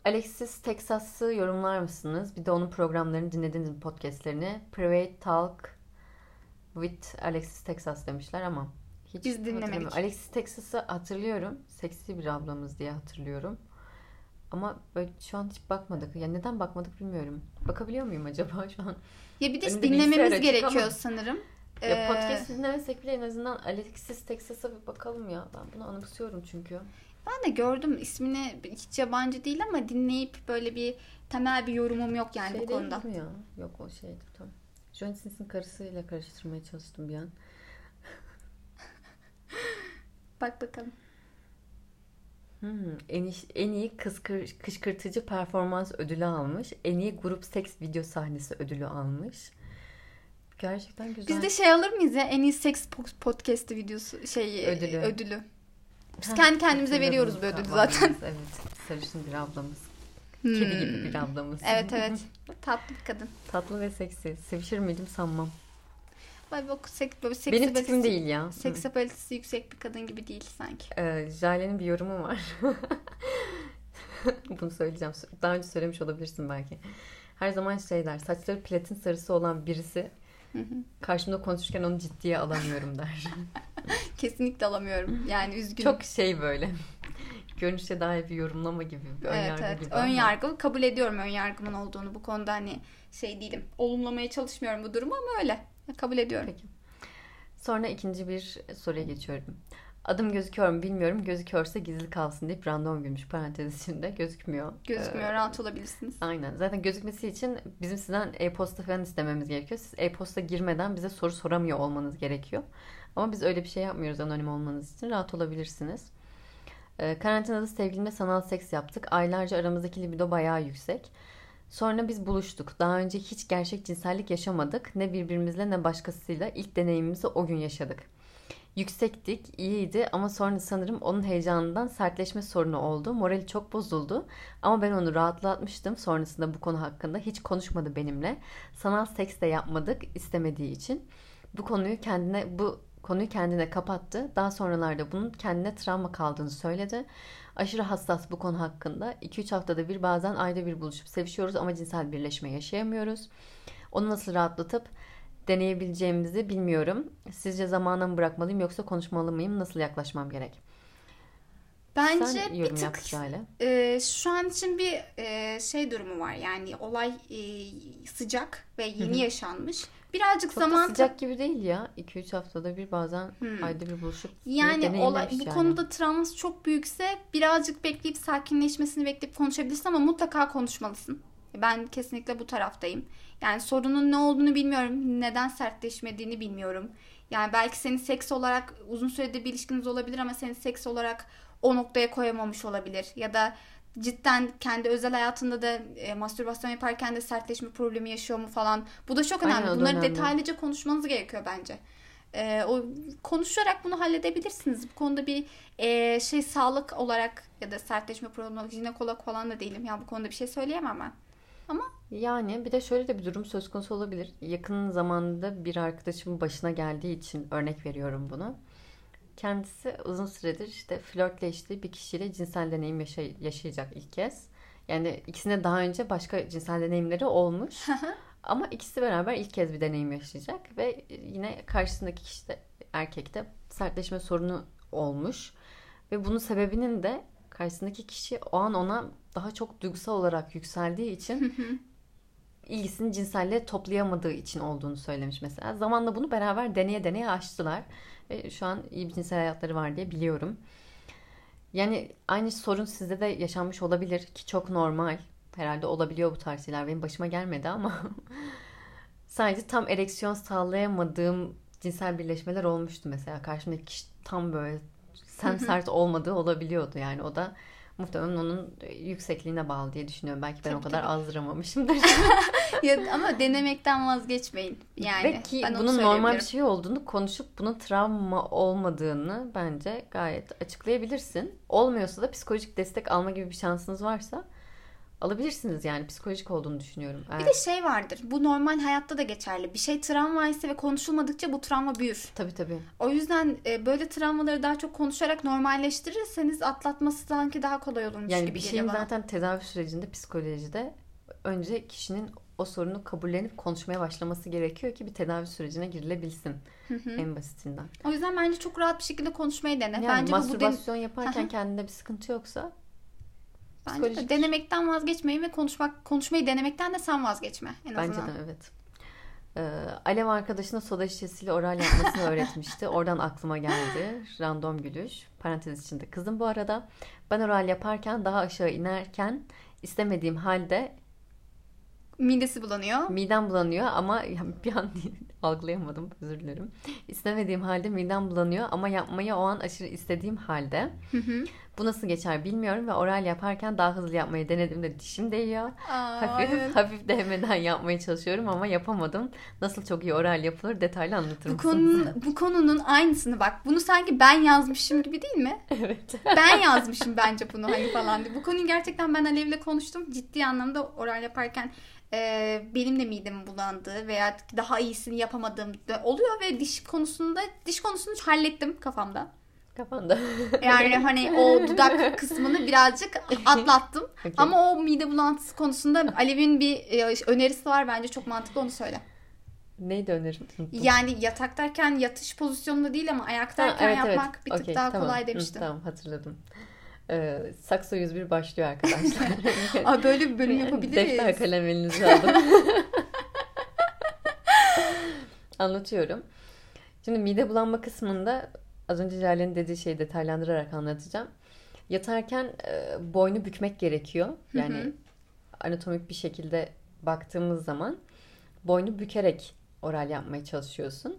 Alexis Texas'ı yorumlar mısınız? Bir de onun programlarını dinlediniz mi podcastlerini? Private Talk with Alexis Texas demişler ama hiç Biz dinlemedik. Alexis Texas'ı hatırlıyorum. Seksi bir ablamız diye hatırlıyorum. Ama böyle şu an hiç bakmadık. Ya neden bakmadık bilmiyorum. Bakabiliyor muyum acaba şu an? Ya bir de Önümde dinlememiz gerekiyor ama. sanırım. Ya Ee, podcast dinlemesek bile en azından Alexis Texas'a bir bakalım ya. Ben bunu anımsıyorum çünkü. Ben de gördüm ismini hiç yabancı değil ama dinleyip böyle bir temel bir yorumum yok yani şey bu konuda. değil mi ya? Yok o şeydi tamam. John Sins karısıyla karıştırmaya çalıştım bir an. Bak bakalım. Hmm, en, iyi, en iyi kıskır, kışkırtıcı performans ödülü almış. En iyi grup seks video sahnesi ödülü almış. Gerçekten güzel. Biz de şey alır mıyız ya en iyi seks po- podcast videosu şey Ödülü. ödülü. ödülü. Biz Heh, kendi kendimize veriyoruz bu ödülü zaten. Evet sarışın bir ablamız. Kedi gibi bir ablamız. Hmm. Evet evet. Tatlı bir kadın. Tatlı ve seksi. Sevişir miydim sanmam. Böyle, böyle, sek, böyle seksi Benim tipim değil ya. Seksapalitesi yüksek bir kadın gibi değil sanki. Ee, Jale'nin bir yorumu var. Bunu söyleyeceğim. Daha önce söylemiş olabilirsin belki. Her zaman şey der. Saçları platin sarısı olan birisi Hı hı. karşımda konuşurken onu ciddiye alamıyorum der. Kesinlikle alamıyorum. Yani üzgünüm. Çok şey böyle. Görünüşe dair bir yorumlama gibi. Bir ön evet yargı evet. gibi. Ön yargı kabul ediyorum ön yargımın olduğunu. Bu konuda hani şey değilim. Olumlamaya çalışmıyorum bu durumu ama öyle. Kabul ediyorum. Peki. Sonra ikinci bir soruya geçiyorum. Adım gözüküyor mu bilmiyorum. Gözüküyorsa gizli kalsın deyip random gülmüş parantez içinde. Gözükmüyor. Gözükmüyor. Ee, rahat olabilirsiniz. Aynen. Zaten gözükmesi için bizim sizden e-posta falan istememiz gerekiyor. Siz e-posta girmeden bize soru soramıyor olmanız gerekiyor. Ama biz öyle bir şey yapmıyoruz anonim olmanız için. Rahat olabilirsiniz. Ee, karantinada sevgilimle sanal seks yaptık. Aylarca aramızdaki libido bayağı yüksek. Sonra biz buluştuk. Daha önce hiç gerçek cinsellik yaşamadık. Ne birbirimizle ne başkasıyla ilk deneyimimizi o gün yaşadık. Yüksektik, iyiydi ama sonra sanırım onun heyecanından sertleşme sorunu oldu. Morali çok bozuldu ama ben onu rahatlatmıştım sonrasında bu konu hakkında. Hiç konuşmadı benimle. Sanal seks de yapmadık istemediği için. Bu konuyu kendine bu konuyu kendine kapattı. Daha sonralarda bunun kendine travma kaldığını söyledi. Aşırı hassas bu konu hakkında. 2-3 haftada bir bazen ayda bir buluşup sevişiyoruz ama cinsel birleşme yaşayamıyoruz. Onu nasıl rahatlatıp deneyebileceğimizi bilmiyorum. Sizce zamana mı bırakmalıyım yoksa konuşmalı mıyım? Nasıl yaklaşmam gerek? Bence Sen bir tık e, şu an için bir e, şey durumu var. Yani olay e, sıcak ve yeni yaşanmış. Birazcık Çok da zaman sıcak gibi değil ya. 2-3 haftada bir bazen Hmm. ayda bir buluşup Yani olay, bu yani. konuda travması çok büyükse birazcık bekleyip sakinleşmesini bekleyip konuşabilirsin ama mutlaka konuşmalısın. Ben kesinlikle bu taraftayım. Yani sorunun ne olduğunu bilmiyorum. Neden sertleşmediğini bilmiyorum. Yani belki seni seks olarak uzun süredir bir ilişkiniz olabilir ama seni seks olarak o noktaya koyamamış olabilir. Ya da cidden kendi özel hayatında da e, mastürbasyon yaparken de sertleşme problemi yaşıyor mu falan. Bu da çok önemli. Aynen, Bunları önemli. detaylıca konuşmanız gerekiyor bence. Ee, o konuşarak bunu halledebilirsiniz. Bu konuda bir e, şey sağlık olarak ya da sertleşme problemi jinekolog falan da değilim. Ya bu konuda bir şey söyleyemem ben. Yani bir de şöyle de bir durum söz konusu olabilir. Yakın zamanda bir arkadaşımın başına geldiği için örnek veriyorum bunu. Kendisi uzun süredir işte flörtleştiği bir kişiyle cinsel deneyim yaşay- yaşayacak ilk kez. Yani ikisine daha önce başka cinsel deneyimleri olmuş. Ama ikisi beraber ilk kez bir deneyim yaşayacak ve yine karşısındaki kişi de erkekte sertleşme sorunu olmuş. Ve bunun sebebinin de karşısındaki kişi o an ona daha çok duygusal olarak yükseldiği için ilgisini cinselliğe toplayamadığı için olduğunu söylemiş mesela. Zamanla bunu beraber deneye deneye aştılar. Ve şu an iyi bir cinsel hayatları var diye biliyorum. Yani aynı sorun sizde de yaşanmış olabilir ki çok normal. Herhalde olabiliyor bu tarz şeyler. Benim başıma gelmedi ama sadece tam ereksiyon sağlayamadığım cinsel birleşmeler olmuştu mesela. Karşımdaki kişi tam böyle sem sert olmadığı olabiliyordu yani. O da muhtemelen onun yüksekliğine bağlı diye düşünüyorum. Belki ben Tabii, o kadar tabii. azdıramamışımdır. ya, ama denemekten vazgeçmeyin. Yani Ve ki ben bunun normal bir şey olduğunu konuşup bunun travma olmadığını bence gayet açıklayabilirsin. Olmuyorsa da psikolojik destek alma gibi bir şansınız varsa alabilirsiniz yani psikolojik olduğunu düşünüyorum. Bir Eğer- de şey vardır. Bu normal hayatta da geçerli. Bir şey travmaysa ve konuşulmadıkça bu travma büyür. Tabii tabii. O yüzden e, böyle travmaları daha çok konuşarak normalleştirirseniz atlatması sanki daha kolay olurmuş Yani gibi bir geliyor şeyin bana. zaten tedavi sürecinde psikolojide önce kişinin o sorunu kabullenip konuşmaya başlaması gerekiyor ki bir tedavi sürecine girilebilsin en basitinden. O yüzden bence çok rahat bir şekilde konuşmayı dene. Yani bence bu, bu mastürbasyon yaparken Hı hı. kendinde bir sıkıntı yoksa bence de denemekten vazgeçmeyin ve konuşmak konuşmayı denemekten de sen vazgeçme en Bence azından. de evet. Ee, Alev arkadaşına soda şişesiyle oral yapmasını öğretmişti. Oradan aklıma geldi. Random gülüş. Parantez içinde kızım bu arada. Ben oral yaparken daha aşağı inerken istemediğim halde Midesi bulanıyor. midem bulanıyor ama bir an algılayamadım özür dilerim. İstemediğim halde midem bulanıyor ama yapmayı o an aşırı istediğim halde. Hı hı. Bu nasıl geçer bilmiyorum ve oral yaparken daha hızlı yapmayı denediğimde dişim değiyor. Aa, Hafif evet. hafif değmeden yapmaya çalışıyorum ama yapamadım. Nasıl çok iyi oral yapılır detaylı anlatır Bu mısınız? konunun, bu konunun aynısını bak. Bunu sanki ben yazmışım gibi değil mi? evet. Ben yazmışım bence bunu hani falan diye. Bu konuyu gerçekten ben Alev'le konuştum. Ciddi anlamda oral yaparken e, benim de midem bulandığı veya daha iyisini yapamadığım oluyor ve diş konusunda diş konusunu hallettim kafamda. Kafanda. Yani hani o dudak kısmını birazcık atlattım. Okey. Ama o mide bulantısı konusunda Alev'in bir e, önerisi var bence çok mantıklı onu söyle. Neydi önerim? Yani yataktayken yatış pozisyonunda değil ama Ha, ayaktayken evet, evet. yapmak bir tık Okey, daha tamam. kolay demiştim. tamam hatırladım. Ee, Sakso 101 başlıyor arkadaşlar. Aa, böyle bir bölüm yapabiliriz. Defter kalem elinize alın. Anlatıyorum. Şimdi mide bulanma kısmında az önce Jale'nin dediği şeyi detaylandırarak anlatacağım. Yatarken e, boynu bükmek gerekiyor. Yani Hı hı. anatomik bir şekilde baktığımız zaman boynu bükerek oral yapmaya çalışıyorsun.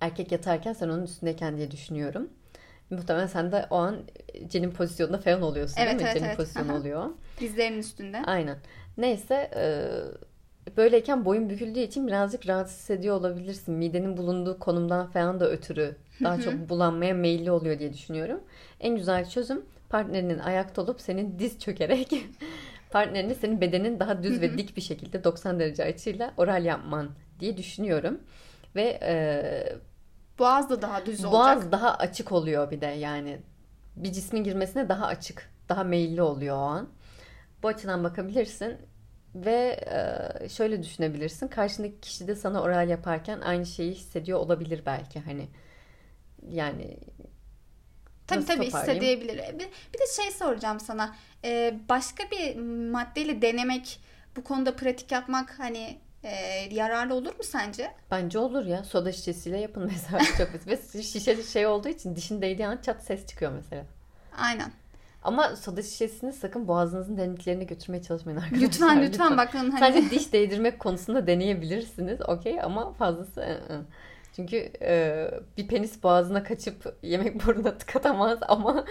Erkek yatarken sen onun üstündeyken diye düşünüyorum. Muhtemelen sen de o an Cen'in pozisyonunda falan oluyorsun Evet, değil mi? evet, Cen'in evet. pozisyonu Aha. oluyor. Dizlerinin üstünde. Aynen. Neyse e, böyleyken boyun büküldüğü için birazcık rahatsız hissediyor olabilirsin. Midenin bulunduğu konumdan falan da ötürü daha çok bulanmaya meyilli oluyor diye düşünüyorum. En güzel çözüm partnerinin ayakta olup senin diz çökerek partnerini senin bedenin daha düz ve dik bir şekilde 90 derece açıyla oral yapman diye düşünüyorum. Ve e, Boğaz da daha düz olacak. Boğaz daha açık oluyor bir de yani. Bir cismin girmesine daha açık, daha meyilli oluyor o an. Bu açıdan bakabilirsin ve e, şöyle düşünebilirsin. Karşındaki kişi de sana oral yaparken aynı şeyi hissediyor olabilir belki hani. Yani Tabii Nasıl tabii toparlayayım? hissedebilir. Bir, bir de şey soracağım sana. Ee, başka bir maddeyle denemek, bu konuda pratik yapmak hani e, yararlı olur mu sence? bence olur ya. Soda şişesiyle yapın mesela çok. Ve şişe şey olduğu için dişin değdiği an çat ses çıkıyor mesela. Aynen. Ama soda şişesini sakın boğazınızın derinliklerine götürmeye çalışmayın arkadaşlar. Lütfen lütfen bakın hani Sadece diş değdirmek konusunda deneyebilirsiniz. Okey ama fazlası ı-ı. Çünkü e, bir penis boğazına kaçıp yemek burnuna tıkatamaz ama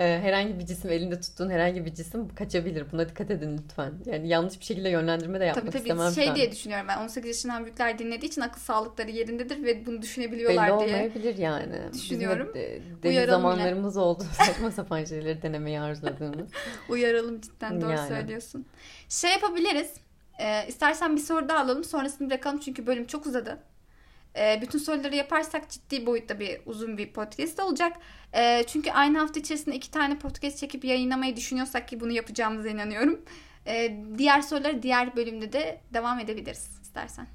e, herhangi bir cisim elinde tuttuğun herhangi bir cisim kaçabilir. Buna dikkat edin lütfen. Yani yanlış bir şekilde yönlendirme de yapmak tabii istemem. tabii şey ben. diye düşünüyorum ben 18 yaşından büyükler dinlediği için akıl sağlıkları yerindedir ve bunu Belli düşünebiliyorlar diye. olmayabilir yani. düşünüyorum. Bizim de, Uyaralım zamanlarımız oldu. Saçma sapan şeyleri denemeyi arzuladığımız. Uyaralım cidden doğru Yani. söylüyorsun. Şey yapabiliriz. Ee, istersen bir soru daha alalım sonrasını bırakalım çünkü bölüm çok uzadı. Ee, bütün soruları yaparsak ciddi boyutta bir uzun bir podcast olacak. Ee, çünkü aynı hafta içerisinde iki tane podcast çekip yayınlamayı düşünüyorsak ki bunu yapacağımıza inanıyorum. Ee, diğer soruları diğer bölümde de devam edebiliriz istersen.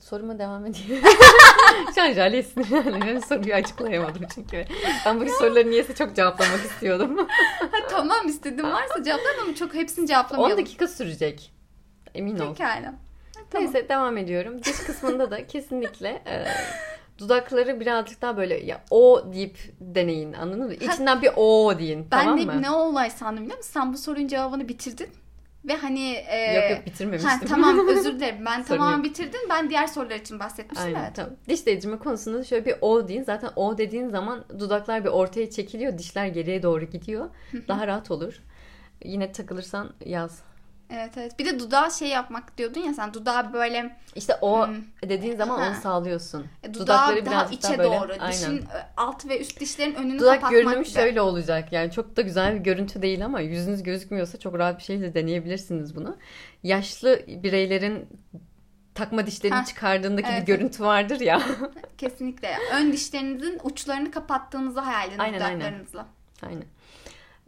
Soruma devam edeyim. Şu an Jale'ye sinirlendim. Soruyu açıklayamadım çünkü. Ben bu soruları niyeyse çok cevaplamak istiyordum. Ha, tamam istedim varsa cevaplar ama çok hepsini 10 cevaplamayalım. dakika sürecek. Emin ol. Pekala. Ha, Tamam. Neyse devam ediyorum. Diş kısmında da kesinlikle e, dudakları birazcık daha böyle ya o deyip deneyin anladın mı? İçinden bir o deyin Ben tamam de mı? ne olay sandım biliyor musun? Sen bu sorunun cevabını bitirdin. Ve hani e, Yok yok ha, bitirmemiştim. tamam özür dilerim. Ben tamamen bitirdim. Ben diğer sorular için bahsetmiştim. Aynen evet. tamam. Diş değdirme konusunda şöyle bir o deyin. Zaten o dediğin zaman dudaklar bir ortaya çekiliyor. Dişler geriye doğru gidiyor. Daha rahat olur. Yine takılırsan yaz. Evet evet. Bir de dudağa şey yapmak diyordun ya sen dudağı böyle İşte o Hmm. dediğin zaman Ha. onu sağlıyorsun. e, dudağı Dudakları daha içe daha böyle- doğru. aynen. Dişin e, alt ve üst dişlerin önünü Dudak kapatmak görünümü gibi. şöyle olacak. Yani çok da güzel bir görüntü değil ama yüzünüz gözükmüyorsa çok rahat bir şekilde deneyebilirsiniz bunu. Yaşlı bireylerin takma dişlerini Heh. çıkardığındaki Evet. bir görüntü vardır ya. Kesinlikle. Ön dişlerinizin uçlarını kapattığınızı hayal edin Aynen, aynen. dudaklarınızla. Aynen.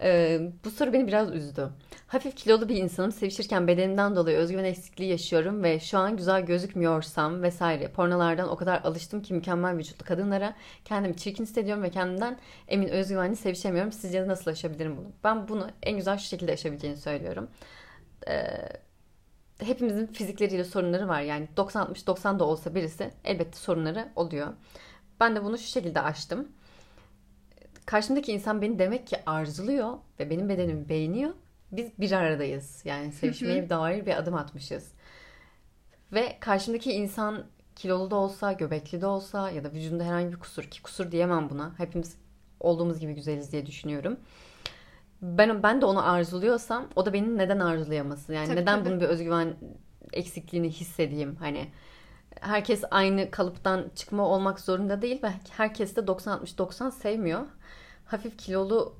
Ee, bu soru beni biraz üzdü. Hafif kilolu bir insanım. Sevişirken bedenimden dolayı özgüven eksikliği yaşıyorum ve şu an güzel gözükmüyorsam vesaire pornolardan o kadar alıştım ki mükemmel vücutlu kadınlara kendimi çirkin hissediyorum ve kendimden emin özgüvenli sevişemiyorum. Sizce nasıl aşabilirim bunu? Ben bunu en güzel şu şekilde aşabileceğini söylüyorum. Ee, hepimizin fizikleriyle sorunları var. Yani 90-60-90 da olsa birisi elbette sorunları oluyor. Ben de bunu şu şekilde aştım karşımdaki insan beni demek ki arzuluyor ve benim bedenimi beğeniyor. Biz bir aradayız. Yani sevişmeye dair bir adım atmışız. Ve karşımdaki insan kilolu da olsa, göbekli de olsa ya da vücudunda herhangi bir kusur ki kusur diyemem buna. Hepimiz olduğumuz gibi güzeliz diye düşünüyorum. Ben ben de onu arzuluyorsam o da beni neden arzulayamasın? Yani Tabii, neden tabii. bunun bir özgüven eksikliğini hissedeyim? Hani herkes aynı kalıptan çıkma olmak zorunda değil ve herkes de 90-60-90 sevmiyor. Hafif kilolu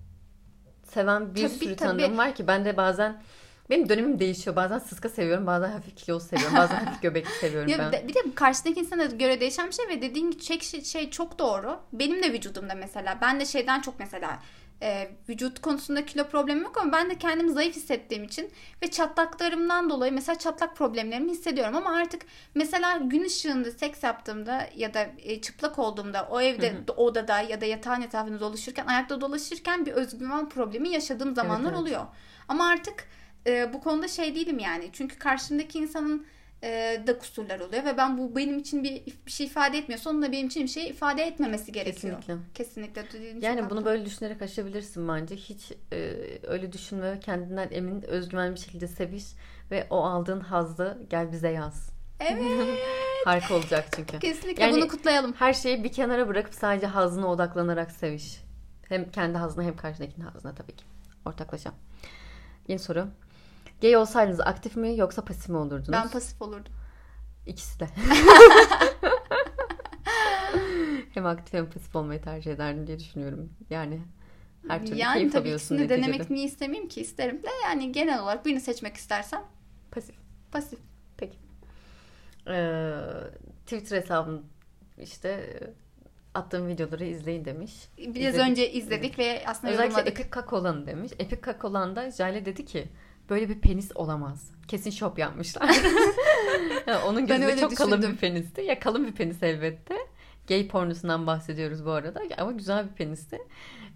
seven bir Tabii, sürü tabii. tanıdığım var ki ben de bazen benim dönemim değişiyor. Bazen sıska seviyorum, bazen hafif kilolu seviyorum, bazen hafif göbekli seviyorum Ya ben. de- bir de karşıdaki insana göre değişen bir şey ve dediğin şey, şey çok doğru. Benim de vücudumda mesela. Ben de şeyden çok mesela e, vücut konusunda kilo problemim yok ama ben de kendimi zayıf hissettiğim için ve çatlaklarımdan dolayı mesela çatlak problemlerimi hissediyorum ama artık mesela gün ışığında seks yaptığımda ya da e, çıplak olduğumda o evde odada ya da yatağın etrafında dolaşırken ayakta dolaşırken bir özgüven problemi yaşadığım zamanlar evet. oluyor. Ama artık e, bu konuda şey değilim yani. Çünkü karşımdaki insanın e, da kusurlar oluyor ve ben bu benim için bir, bir şey ifade etmiyorsa onun da benim için bir şey ifade etmemesi gerekiyor. Kesinlikle. Kesinlikle. Yani bunu böyle düşünerek aşabilirsin bence. Hiç e, öyle düşünme. Kendinden emin, özgüvenli bir şekilde seviş ve o aldığın hazzı gel bize yaz. Evet. Harika olacak çünkü. Kesinlikle Yani- bunu kutlayalım. Her şeyi bir kenara bırakıp sadece hazına odaklanarak seviş. Hem kendi hazına hem karşıdakinin hazına tabii ki. Ortaklaşa. Yeni soru. Gay olsaydınız aktif mi yoksa pasif mi olurdunuz? Ben pasif olurdum. İkisi de. hem aktif hem pasif olmayı tercih ederdim diye düşünüyorum. Yani her türlü yani keyif tabii alıyorsun ikisini neticede. denemek niye istemeyeyim ki? İsterim de yani genel olarak birini seçmek istersen Pasif. pasif. Peki. Ee, Twitter hesabım işte e, attığım videoları izleyin demiş. Biraz İzledik. önce izledik ve aslında Özellikle yorumladık. Epic Kakolan demiş. Epic Kakolan'da Jale dedi ki böyle bir penis olamaz. Kesin şop yapmışlar. Yani Onun gözünde çok kalın düşündüm. bir penisti. Ya kalın bir penis elbette. Gay pornosundan bahsediyoruz bu arada. Ama güzel bir penisti.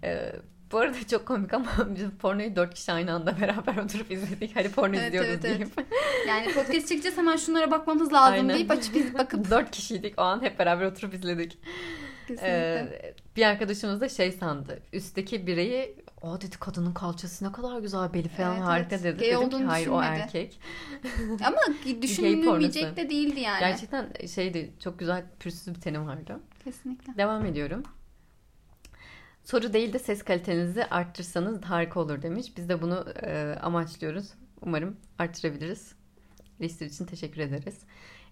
Ee, bu arada çok komik ama biz pornoyu dört kişi aynı anda beraber oturup izledik. Hadi porno Evet, izliyoruz evet, evet. deyip. Yani podcast çekeceğiz hemen şunlara bakmamız lazım Aynen. deyip açıp iz- bakıp Dört kişiydik o an hep beraber oturup izledik. kesinlikle. Ee, bir arkadaşımız da şey sandı. Üstteki bireyi o dedi kadının kalçası ne kadar güzel beli falan Evet, harika evet. dedi. Gay Dedim ki hayır o düşünmedi. erkek. Ama düşünülmeyecek de değildi yani. Gerçekten şeydi çok güzel pürüzsüz bir teni vardı. Kesinlikle. Devam ediyorum. Soru değil de ses kalitenizi arttırsanız harika olur demiş. Biz de bunu e, amaçlıyoruz. Umarım arttırabiliriz. Lister için teşekkür ederiz.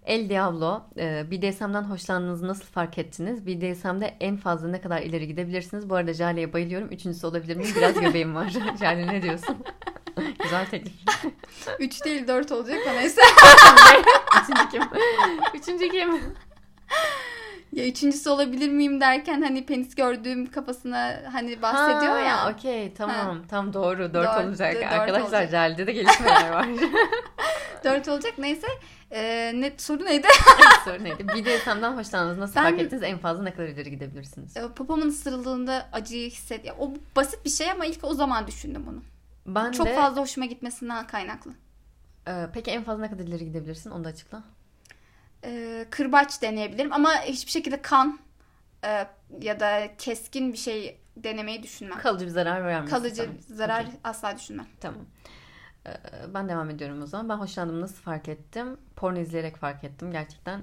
El Diablo, e, BDSM'den hoşlandığınızı nasıl fark ettiniz? BDSM'de en fazla ne kadar ileri gidebilirsiniz? Bu arada Jale'ye bayılıyorum. Üçüncüsü olabilir miyim? Biraz göbeğim var. Jale ne diyorsun? Güzel teklif. Üç değil dört olacak ama neyse. Üçüncü kim? Üçüncü kim? Ya üçüncüsü olabilir miyim derken hani penis gördüğüm kafasına hani bahsediyor Ha, ya. Okey tamam. Tam doğru. Dört Dört- olacak. dört Arkadaşlar olacak. Jale'de de gelişmeler var. Dört olacak neyse. Ee, ne soru neydi? Soru neydi? BDSM'den hoşlandınız. Nasıl Ben- fark ettiniz? En fazla ne kadar ileri gidebilirsiniz? Ee, Popomun ısırıldığında acıyı hisset. Ya, o basit bir şey ama ilk o zaman düşündüm bunu. Ben Çok de fazla hoşuma gitmesinden kaynaklı. e, peki en fazla ne kadar ileri gidebilirsin? Onu da açıkla. Ee, kırbaç deneyebilirim ama hiçbir şekilde kan e, ya da keskin bir şey denemeyi düşünmem. Kalıcı bir zarar vermez. Kalıcı zarar Okey. asla düşünmem. Tamam. E, ben devam ediyorum o zaman. Ben hoşlandığımı nasıl fark ettim? Porno izleyerek fark ettim. Gerçekten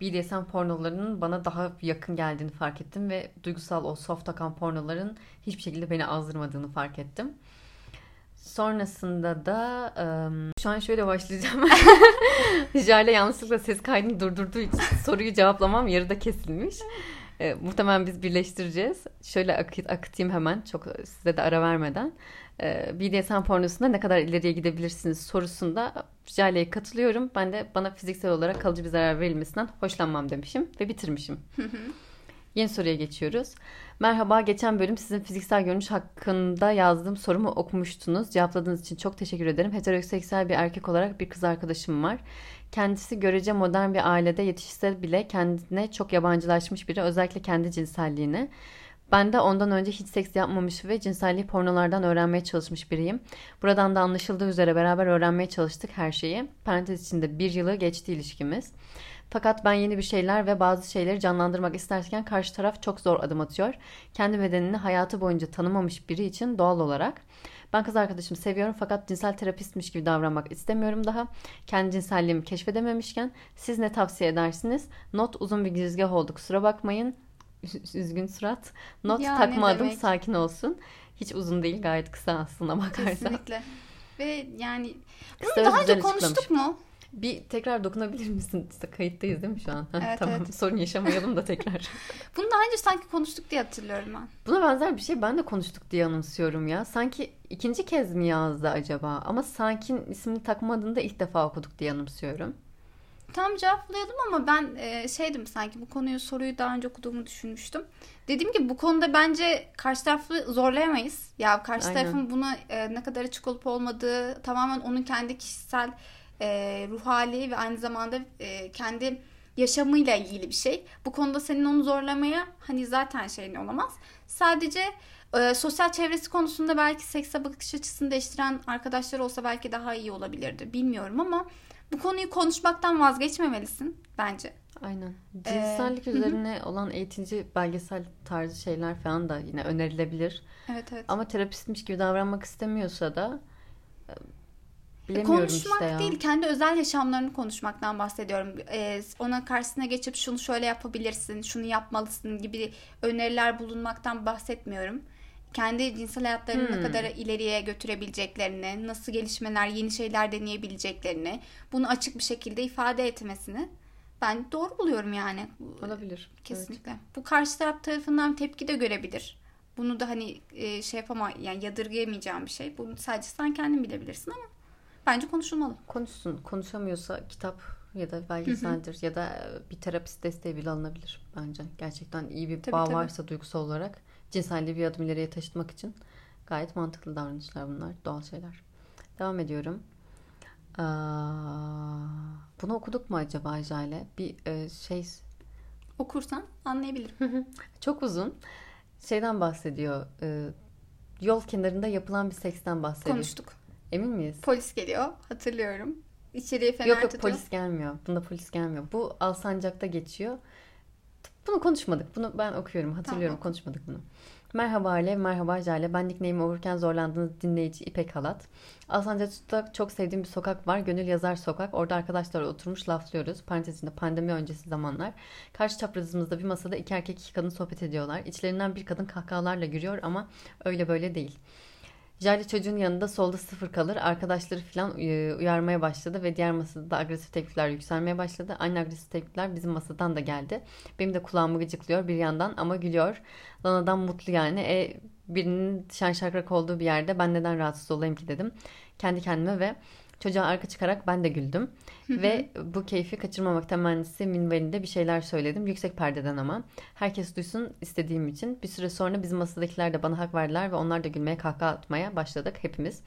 BDSM pornolarının bana daha yakın geldiğini fark ettim ve duygusal o soft akan pornoların hiçbir şekilde beni azdırmadığını fark ettim. Sonrasında da ım, şu an şöyle başlayacağım. Jale yanlışlıkla ses kaydını durdurduğu için soruyu cevaplamam yarıda kesilmiş. E, muhtemelen biz birleştireceğiz. Şöyle akıt, akıtayım hemen çok size de ara vermeden. E, BDSM pornosunda ne kadar ileriye gidebilirsiniz sorusunda Jale'ye katılıyorum. Ben de bana fiziksel olarak kalıcı bir zarar verilmesinden hoşlanmam demişim ve bitirmişim. Yeni soruya geçiyoruz. Merhaba, geçen bölüm sizin fiziksel görünüş hakkında yazdığım sorumu okumuştunuz. Cevapladığınız için çok teşekkür ederim. Heteroseksüel bir erkek olarak bir kız arkadaşım var. Kendisi görece modern bir ailede yetişse bile kendine çok yabancılaşmış biri. Özellikle kendi cinselliğine. Ben de ondan önce hiç seks yapmamış ve cinselliği pornolardan öğrenmeye çalışmış biriyim. Buradan da anlaşıldığı üzere beraber öğrenmeye çalıştık her şeyi. Parantez içinde bir yılı geçti ilişkimiz. Fakat ben yeni bir şeyler ve bazı şeyleri canlandırmak isterken karşı taraf çok zor adım atıyor. Kendi bedenini hayatı boyunca tanımamış biri için doğal olarak. Ben kız arkadaşımı seviyorum fakat cinsel terapistmiş gibi davranmak istemiyorum daha. Kendi cinselliğimi keşfedememişken siz ne tavsiye edersiniz? Not uzun bir girizgah oldu kusura bakmayın. Üzgün surat. Not Ya, takma adım demek? sakin olsun. Hiç uzun değil gayet kısa aslında bakarsan. Kesinlikle. Ve yani bunu Kısa daha önce konuştuk mu? Bir tekrar dokunabilir misin? Kayıttayız değil mi şu an? Evet, tamam evet. sorun yaşamayalım da tekrar. Bunu daha önce sanki konuştuk diye hatırlıyorum ben. Buna benzer bir şey ben de konuştuk diye anımsıyorum ya. Sanki ikinci kez mi yazdı acaba? Ama Sakin ismini takmadığında ilk defa okuduk diye anımsıyorum. Tam cevaplayalım ama ben e, şeydim sanki bu konuyu soruyu daha önce okuduğumu düşünmüştüm. Dediğim gibi bu konuda bence karşı tarafı zorlayamayız. Ya karşı Aynen. tarafın buna e, ne kadar açık olup olmadığı tamamen onun kendi kişisel e, ruh hali ve aynı zamanda e, kendi yaşamıyla ilgili bir şey. Bu konuda senin onu zorlamaya hani zaten şeyin olamaz. Sadece e, sosyal çevresi konusunda belki sekse bakış açısını değiştiren arkadaşlar olsa belki daha iyi olabilirdi. Bilmiyorum ama bu konuyu konuşmaktan vazgeçmemelisin bence. Aynen. Ee, Cinsellik hı hı. üzerine olan eğitici belgesel tarzı şeyler falan da yine önerilebilir. Evet evet. Ama terapistmiş gibi davranmak istemiyorsa da e, bilemiyorum Konuşmak işte ya. değil, kendi özel yaşamlarını konuşmaktan bahsediyorum. Ee, ona karşısına geçip şunu şöyle yapabilirsin, şunu yapmalısın gibi öneriler bulunmaktan bahsetmiyorum. kendi cinsel hayatlarını hmm. ne kadar ileriye götürebileceklerini, nasıl gelişmeler, yeni şeyler deneyebileceklerini, bunu açık bir şekilde ifade etmesini ben doğru buluyorum yani. Olabilir. Kesinlikle. Evet. Bu karşı taraf tarafından tepki de görebilir. Bunu da hani e, şey yapama yani yadırgayamayacağım bir şey. Bunu sadece sen kendin bilebilirsin ama bence konuşulmalı. Konuşsun. Konuşamıyorsa kitap ya da belgeseldir ya da bir terapist desteği bile alınabilir bence. Gerçekten iyi bir tabii, bağ tabii. varsa duygusal olarak cinselliği bir adım ileriye taşıtmak için gayet mantıklı davranışlar bunlar. Doğal şeyler. Devam ediyorum. Aa, bunu okuduk mu acaba Jale? Bir e, şey... Okursan anlayabilirim. Çok uzun. Şeyden bahsediyor. E, yol kenarında yapılan bir seksten bahsediyor. Konuştuk. Emin miyiz? Polis geliyor. Hatırlıyorum. İçeriye fener Yok yok tutuyor. polis gelmiyor. Bunda polis gelmiyor. Bu Alsancak'ta geçiyor. Bunu konuşmadık. Bunu ben okuyorum. Hatırlıyorum. Tamam. Konuşmadık bunu. Merhaba Alev, merhaba Jale. Ben nickname'i okurken zorlandığınız dinleyici İpek Halat. Alsancak'ta çok sevdiğim bir sokak var. Gönül Yazar Sokak. Orada arkadaşlarla oturmuş laflıyoruz. Parantezinde pandemi öncesi zamanlar. Karşı çaprazımızda bir masada iki erkek iki kadın sohbet ediyorlar. İçlerinden bir kadın kahkahalarla gülüyor ama öyle böyle değil. Jale çocuğun yanında solda sıfır kalır. Arkadaşları falan e, uyarmaya başladı ve diğer masada da agresif tepkiler yükselmeye başladı. Aynı agresif tepkiler bizim masadan da geldi. Benim de kulağımı gıcıklıyor bir yandan ama gülüyor. Lana'dan mutlu yani. E, birinin şen şakrak olduğu bir yerde ben neden rahatsız olayım ki dedim. Kendi kendime ve Çocuğa arka çıkarak ben de güldüm. Ve bu keyfi kaçırmamak temennisi minvalinde bir şeyler söyledim. Yüksek perdeden ama. Herkes duysun istediğim için. Bir süre sonra bizim masadakiler de bana hak verdiler ve onlar da gülmeye kahkaha atmaya başladık hepimiz.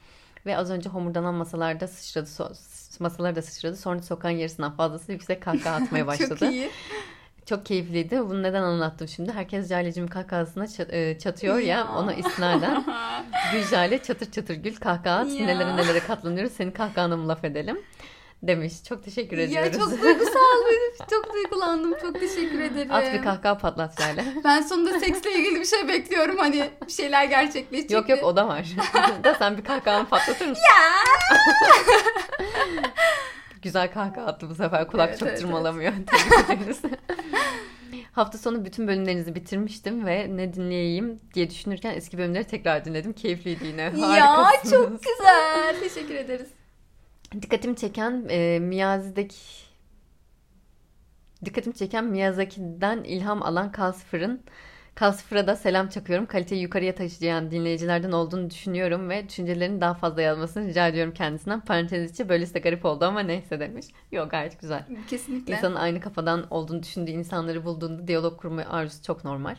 Ve az önce homurdanan masalarda sıçradı, masalar da sıçradı. Sonra sokağın yarısından fazlası yüksek kahkaha atmaya başladı. Çok iyi. Çok keyifliydi. Bunu neden anlattım şimdi? Herkes Jale'cim kahkahasına e, çatıyor ya, ya ona istinaden. Gül Jale çatır çatır gül kahkaha at. Nelere nelere katlanıyoruz. Senin kahkahana mı laf edelim? Demiş. Çok teşekkür ediyoruz. Ya çok duygusal. çok duygulandım. Çok teşekkür ederim. At bir kahkaha patlat Jale. Ben sonunda seksle ilgili bir şey bekliyorum. Hani bir şeyler gerçekleşecek. Yok yok o da var. da sen bir kahkahanı patlatır mısın? Ya. Güzel kahkaha attı bu sefer. Kulak evet, çok evet, tırmalamıyor. Evet. Hafta sonu bütün bölümlerinizi bitirmiştim ve ne dinleyeyim diye düşünürken eski bölümleri tekrar dinledim. Keyifliydi yine. Ya çok güzel. Teşekkür ederiz. Dikkatimi çeken e, Miyazi'deki dikkatimi çeken Miyazaki'den ilham alan Kalsifır'ın Kalsifır'a da selam çakıyorum. Kaliteyi yukarıya taşıyan dinleyicilerden olduğunu düşünüyorum ve düşüncelerini daha fazla yazmasını rica ediyorum kendisinden. Parantez içi böylesi de garip oldu ama neyse demiş. Yok gayet güzel. Kesinlikle. İnsanın aynı kafadan olduğunu düşündüğü insanları bulduğunda diyalog kurma arzusu çok normal.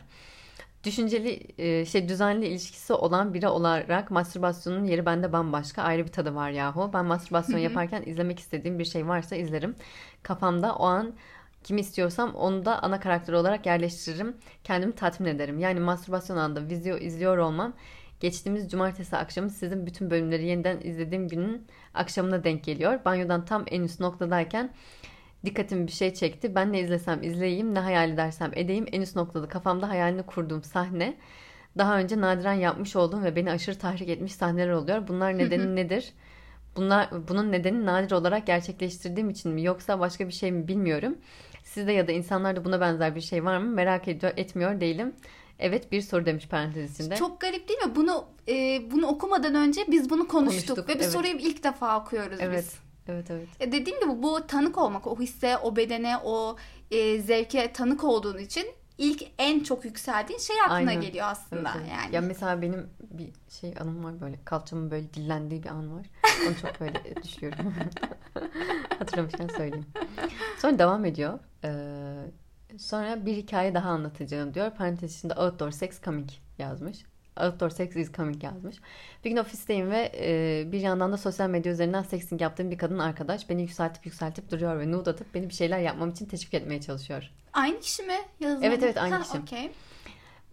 Düşünceli, e, şey düzenli ilişkisi olan biri olarak mastürbasyonun yeri bende bambaşka. Ayrı bir tadı var yahu. Ben mastürbasyon yaparken izlemek istediğim bir şey varsa izlerim. Kafamda o an kimi istiyorsam onu da ana karakter olarak yerleştiririm. Kendimi tatmin ederim. Yani mastürbasyon anda video izliyor olmam geçtiğimiz cumartesi akşamı sizin bütün bölümleri yeniden izlediğim günün akşamına denk geliyor. Banyodan tam en üst noktadayken dikkatimi bir şey çekti. Ben ne izlesem izleyeyim, ne hayal edersem edeyim. En üst noktada kafamda hayalini kurduğum sahne. Daha önce nadiren yapmış olduğum ve beni aşırı tahrik etmiş sahneler oluyor. Bunlar nedeni nedir? Bunlar bunun nedeni nadir olarak gerçekleştirdiğim için mi yoksa başka bir şey mi bilmiyorum. Sizde ya da insanlarda buna benzer bir şey var mı? Merak ediyor, etmiyor değilim. Evet bir soru demiş parantez içinde. Çok garip değil mi? Bunu e, bunu okumadan önce biz bunu konuştuk, konuştuk ve bir evet. soruyu ilk defa okuyoruz evet. biz. Evet evet. E dediğim gibi bu tanık olmak, o hisse, o bedene, o e, zevke tanık olduğun için ilk en çok yükseldiğin şey aklına Aynen. geliyor aslında evet, evet. yani. Ya mesela benim bir şey anım var böyle kalçamın böyle dillendiği bir an var. Onu çok böyle düşüyorum. Hatırlamışken söyleyeyim. Sonra devam ediyor. Ee, sonra bir hikaye daha anlatacağım diyor. Parantez içinde outdoor sex coming yazmış. Outdoor sex is coming yazmış. Bir gün ofisteyim ve e, bir yandan da sosyal medya üzerinden sexting yaptığım bir kadın arkadaş beni yükseltip yükseltip duruyor ve nude atıp beni bir şeyler yapmam için teşvik etmeye çalışıyor. Aynı kişi mi? Yazılı. Evet evet aynı ha, kişi. Okay.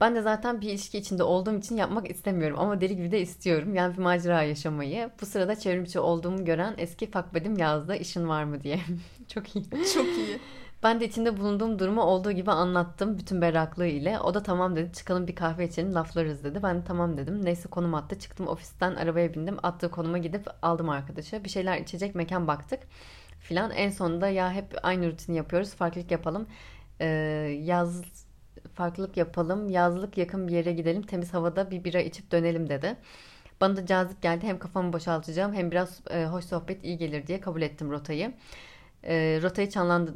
Ben de zaten bir ilişki içinde olduğum için yapmak istemiyorum ama deli gibi de istiyorum. Yani bir macera yaşamayı. Bu sırada çevrimiçi olduğumu gören eski fakbedim yazdı işin var mı diye. Çok iyi. Çok iyi. Ben de içinde bulunduğum durumu olduğu gibi anlattım bütün berraklığı ile. O da tamam dedi çıkalım bir kahve içelim laflarız dedi. Ben de tamam dedim. Neyse konum attı. Çıktım ofisten arabaya bindim. Attığı konuma gidip aldım arkadaşı. Bir şeyler içecek mekan baktık filan. En sonunda ya hep aynı rutini yapıyoruz farklılık yapalım. Ee, yaz farklılık yapalım. Yazlık yakın bir yere gidelim. Temiz havada bir bira içip dönelim dedi. Bana da cazip geldi. Hem kafamı boşaltacağım hem biraz e, hoş sohbet iyi gelir diye kabul ettim rotayı. E, rotayı Çanlandı,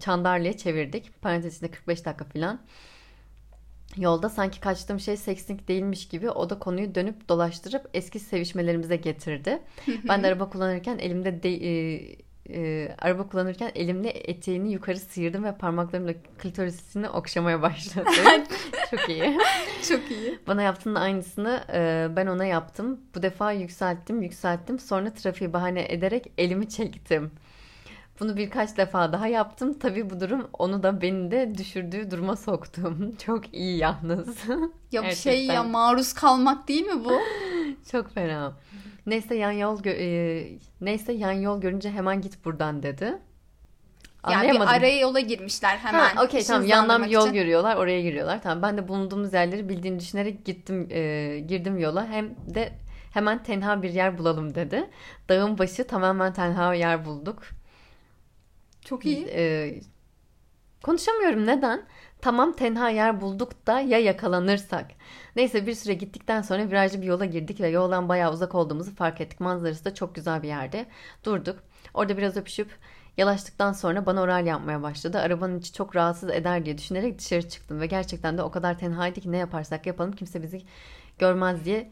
Çandarlı'ya çevirdik. Parantez içinde 45 dakika falan. Yolda sanki kaçtığım şey sekslik değilmiş gibi o da konuyu dönüp dolaştırıp eski sevişmelerimize getirdi. ben de araba kullanırken elimde de, e, e, araba kullanırken elimle eteğini yukarı sıyırdım ve parmaklarımla klitorisini okşamaya başladım. Çok iyi. Çok iyi. Bana yaptığının aynısını e, ben ona yaptım. Bu defa yükselttim, yükselttim. Sonra trafiği bahane ederek elimi çektim. Bunu birkaç defa daha yaptım. Tabii bu durum onu da beni de düşürdüğü duruma soktum. Çok iyi yalnız. Ya bir şey ya maruz kalmak değil mi bu? Çok fena. Neyse yan yol e, neyse yan yol görünce hemen git buradan dedi. Yani bir araya yola girmişler hemen. Ha, okey tamam yandan bir yol için. görüyorlar oraya giriyorlar. Tamam ben de bulunduğumuz yerleri bildiğini düşünerek gittim e, girdim yola hem de hemen tenha bir yer bulalım dedi. Dağın başı tamamen tenha yer bulduk. Çok iyi. E, konuşamıyorum neden? Tamam tenha yer bulduk da ya yakalanırsak. Neyse bir süre gittikten sonra virajlı bir yola girdik ve yoldan bayağı uzak olduğumuzu fark ettik. Manzarası da çok güzel bir yerde. Durduk. Orada biraz öpüşüp yalaştıktan sonra bana oral yapmaya başladı. Arabanın içi çok rahatsız eder diye düşünerek dışarı çıktım. Ve gerçekten de o kadar tenhaydı ki ne yaparsak yapalım kimse bizi görmez diye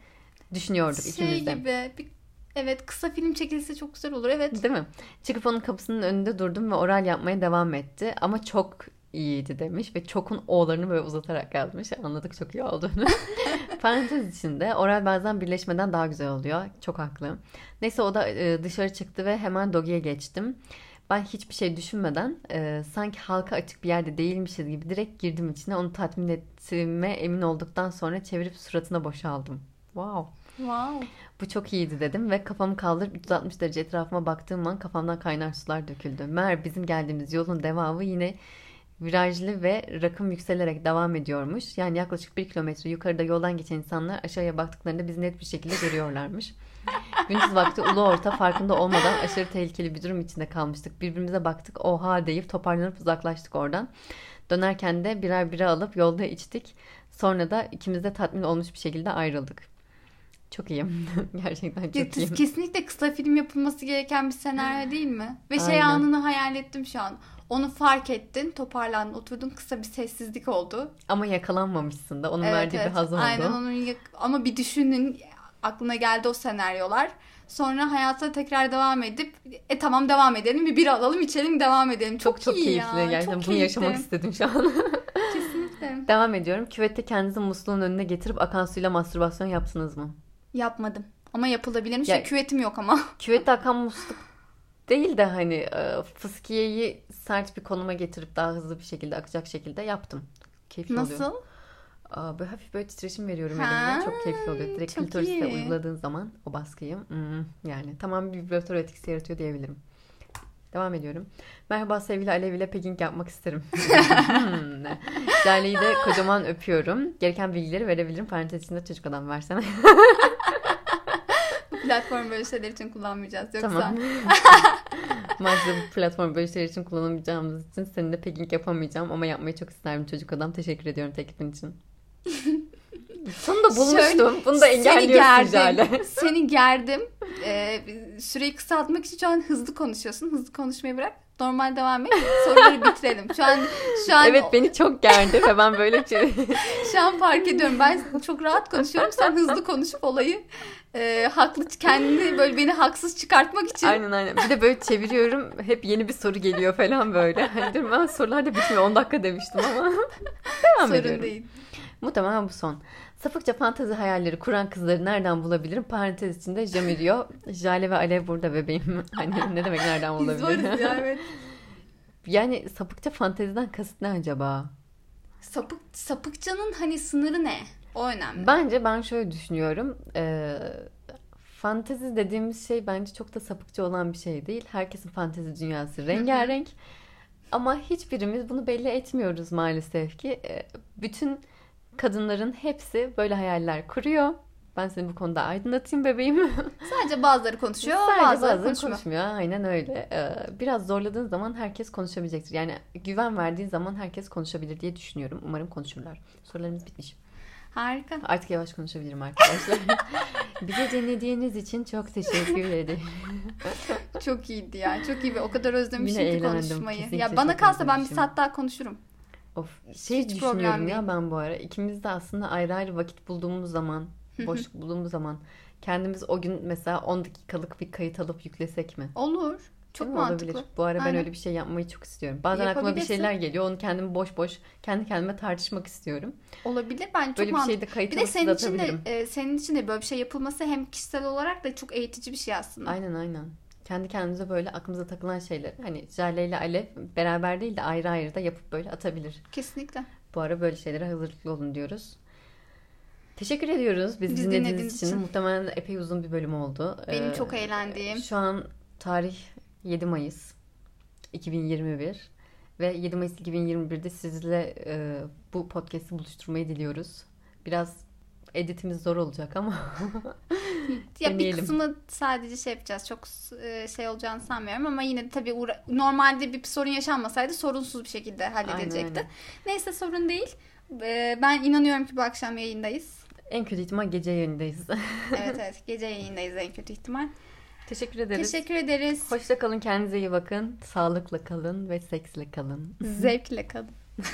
düşünüyorduk Şey ikimiz de. gibi. Bir, evet kısa film çekilse çok güzel olur. Evet. Değil mi? Çıkıp onun kapısının önünde durdum ve oral yapmaya devam etti. Ama çok iyiydi demiş ve çokun o'larını böyle uzatarak yazmış. Anladık çok iyi olduğunu. Parantez içinde oral bazen birleşmeden daha güzel oluyor. Çok haklı. Neyse o da e, dışarı çıktı ve hemen Dogi'ye geçtim. Ben hiçbir şey düşünmeden e, sanki halka açık bir yerde değilmişiz gibi direkt girdim içine. Onu tatmin ettiğime emin olduktan sonra çevirip suratına boşaldım. Wow. Wow. Bu çok iyiydi dedim ve kafamı kaldırıp 360 derece etrafıma baktığım an kafamdan kaynar sular döküldü. Meğer bizim geldiğimiz yolun devamı yine virajlı ve rakım yükselerek devam ediyormuş. Yani yaklaşık bir kilometre yukarıda yoldan geçen insanlar aşağıya baktıklarında bizi net bir şekilde görüyorlarmış. Gündüz vakti ulu orta farkında olmadan aşırı tehlikeli bir durum içinde kalmıştık. Birbirimize baktık oha deyip toparlanıp uzaklaştık oradan. Dönerken de birer bira alıp yolda içtik. Sonra da ikimiz de tatmin olmuş bir şekilde ayrıldık. Çok iyiyim. Gerçekten çok Ya, iyiyim. Kesinlikle kısa film yapılması gereken bir senaryo değil mi? Ve şey Aynen. anını hayal ettim şu an. Onu fark ettin, toparlandın, oturdun kısa bir sessizlik oldu. Ama yakalanmamışsın da onun verdiği bir haz oldu. Aynen onun yak- ama bir düşünün aklına geldi o senaryolar. Sonra hayata tekrar devam edip e tamam devam edelim bir bira alalım içelim devam edelim. Çok, Çok çok iyi keyifli. ya. Gerçekten çok bunu yaşamak keyifli. istedim şu an. Kesinlikle. Devam ediyorum. Küvette kendinizi musluğun önüne getirip akan suyla mastürbasyon yaptınız mı? Yapmadım. Ama yapılabilirmiş. Ya- küvetim yok ama. Küvette akan musluk değil de hani e, fıskiyeyi sert bir konuma getirip daha hızlı bir şekilde akacak şekilde yaptım. Keyifli oluyor. Nasıl? Aa, böyle hafif böyle titreşim veriyorum Ha, elimle. Çok keyifli oluyor. Direkt iyi. uyguladığın zaman o baskıyı hmm, yani tamam bir vibratör etkisi yaratıyor diyebilirim. Devam ediyorum. Merhaba sevgili Alev ile pegging yapmak isterim. Hmm. Lale'yi de kocaman öpüyorum. Gereken bilgileri verebilirim. Parantez içinde çocuk adam versene. Platform böyle şeyler için kullanmayacağız. Yoksa tamam. Maalesef bu platform böyle şeyler için kullanamayacağımız için seninle pegging yapamayacağım ama yapmayı çok isterim çocuk adam. Teşekkür ediyorum teklifin için. Sonunda bulmuştum. Bunu da Seni engelliyorsun gerdim. Jale. Seni gerdim. Ee, süreyi kısaltmak için şu an hızlı konuşuyorsun. Hızlı konuşmayı bırak. Normal devam et. Soruları bitirelim. Şu an şu an Evet beni çok gerdi ve ben böyle şey- şu an fark ediyorum. Ben çok rahat konuşuyorum. Sen hızlı konuşup olayı e, haklı kendini böyle beni haksız çıkartmak için aynen aynen. Bir de böyle çeviriyorum. Hep yeni bir soru geliyor falan böyle. Hani diyorum ben sorular da bitmiyor. 10 dakika demiştim ama. Devam sorun ediyorum. değil. Muhtemelen bu son. Sapıkça fantezi hayalleri kuran kızları nereden bulabilirim? Parantez içinde Jamirio, Jale ve Alev burada bebeğim. Hani ne demek nereden Biz bulabilirim? varız ya evet. Yani sapıkça fanteziden kasıt ne acaba? Sapık, sapıkçanın hani sınırı ne? O önemli. Bence ben şöyle düşünüyorum. Ee, fantezi dediğimiz şey bence çok da sapıkça olan bir şey değil. Herkesin fantezi dünyası rengarenk. Ama hiçbirimiz bunu belli etmiyoruz maalesef ki. Ee, bütün kadınların hepsi böyle hayaller kuruyor. Ben seni bu konuda aydınlatayım bebeğim. Sadece bazıları konuşuyor, Sadece bazıları, bazıları konuşmuyor. konuşmuyor. Aynen öyle. Ee, Biraz zorladığın zaman herkes konuşabilecektir. Yani güven verdiğin zaman herkes konuşabilir diye düşünüyorum. Umarım konuşurlar. Sorularımız bitmiş. Harika. Artık yavaş konuşabilirim arkadaşlar. Bize dinlediğiniz için çok teşekkür ederim. Çok iyiydi ya. Çok iyi ve o kadar özlemişim ki konuşmayı. Ya bana kalsa ben bir saat daha konuşurum. Of, şey Hiç problem ya değil. ben bu ara. İkimiz de aslında ayrı ayrı vakit bulduğumuz zaman, boşluk bulduğumuz zaman kendimiz o gün mesela 10 dakikalık bir kayıt alıp yüklesek mi? Olur. Çok Değil mi? mantıklı. Olabilir. Bu ara ben Aynen. öyle bir şey yapmayı çok istiyorum. Bazen aklıma bir şeyler geliyor. Onu kendimi boş boş kendi kendime tartışmak istiyorum. Olabilir. Bence çok Böyle bir mantıklı. şeyde kayıt Bir de senin için de, e, senin için de böyle bir şey yapılması hem kişisel olarak da çok eğitici bir şey aslında. Aynen aynen. Kendi kendimize böyle aklımıza takılan şeyler. Hani Jale ile Alev beraber değil de ayrı ayrı da yapıp böyle atabilir. Kesinlikle. Bu ara böyle şeylere hazırlıklı olun diyoruz. Teşekkür ediyoruz biz Biz dinlediğiniz dinlediğiniz için. için. Muhtemelen epey uzun bir bölüm oldu. Benim Ee, çok eğlendiğim. Şu an tarih 7 Mayıs 2021 ve 7 Mayıs 2021'de sizle e, bu podcast'i buluşturmayı diliyoruz. Biraz editimiz zor olacak ama Ya bir kısmı sadece şey yapacağız. Çok e, şey olacağını sanmıyorum ama yine de tabii uğra- normalde bir sorun yaşanmasaydı sorunsuz bir şekilde halledilecekti. Neyse sorun değil. E, Ben inanıyorum ki bu akşam yayındayız. en kötü ihtimal gece yayındayız. Evet evet gece yayındayız en kötü ihtimal. Teşekkür ederiz. Teşekkür ederiz. Hoşça kalın, kendinize iyi bakın. Sağlıkla kalın ve seksle kalın. Zevkle kalın.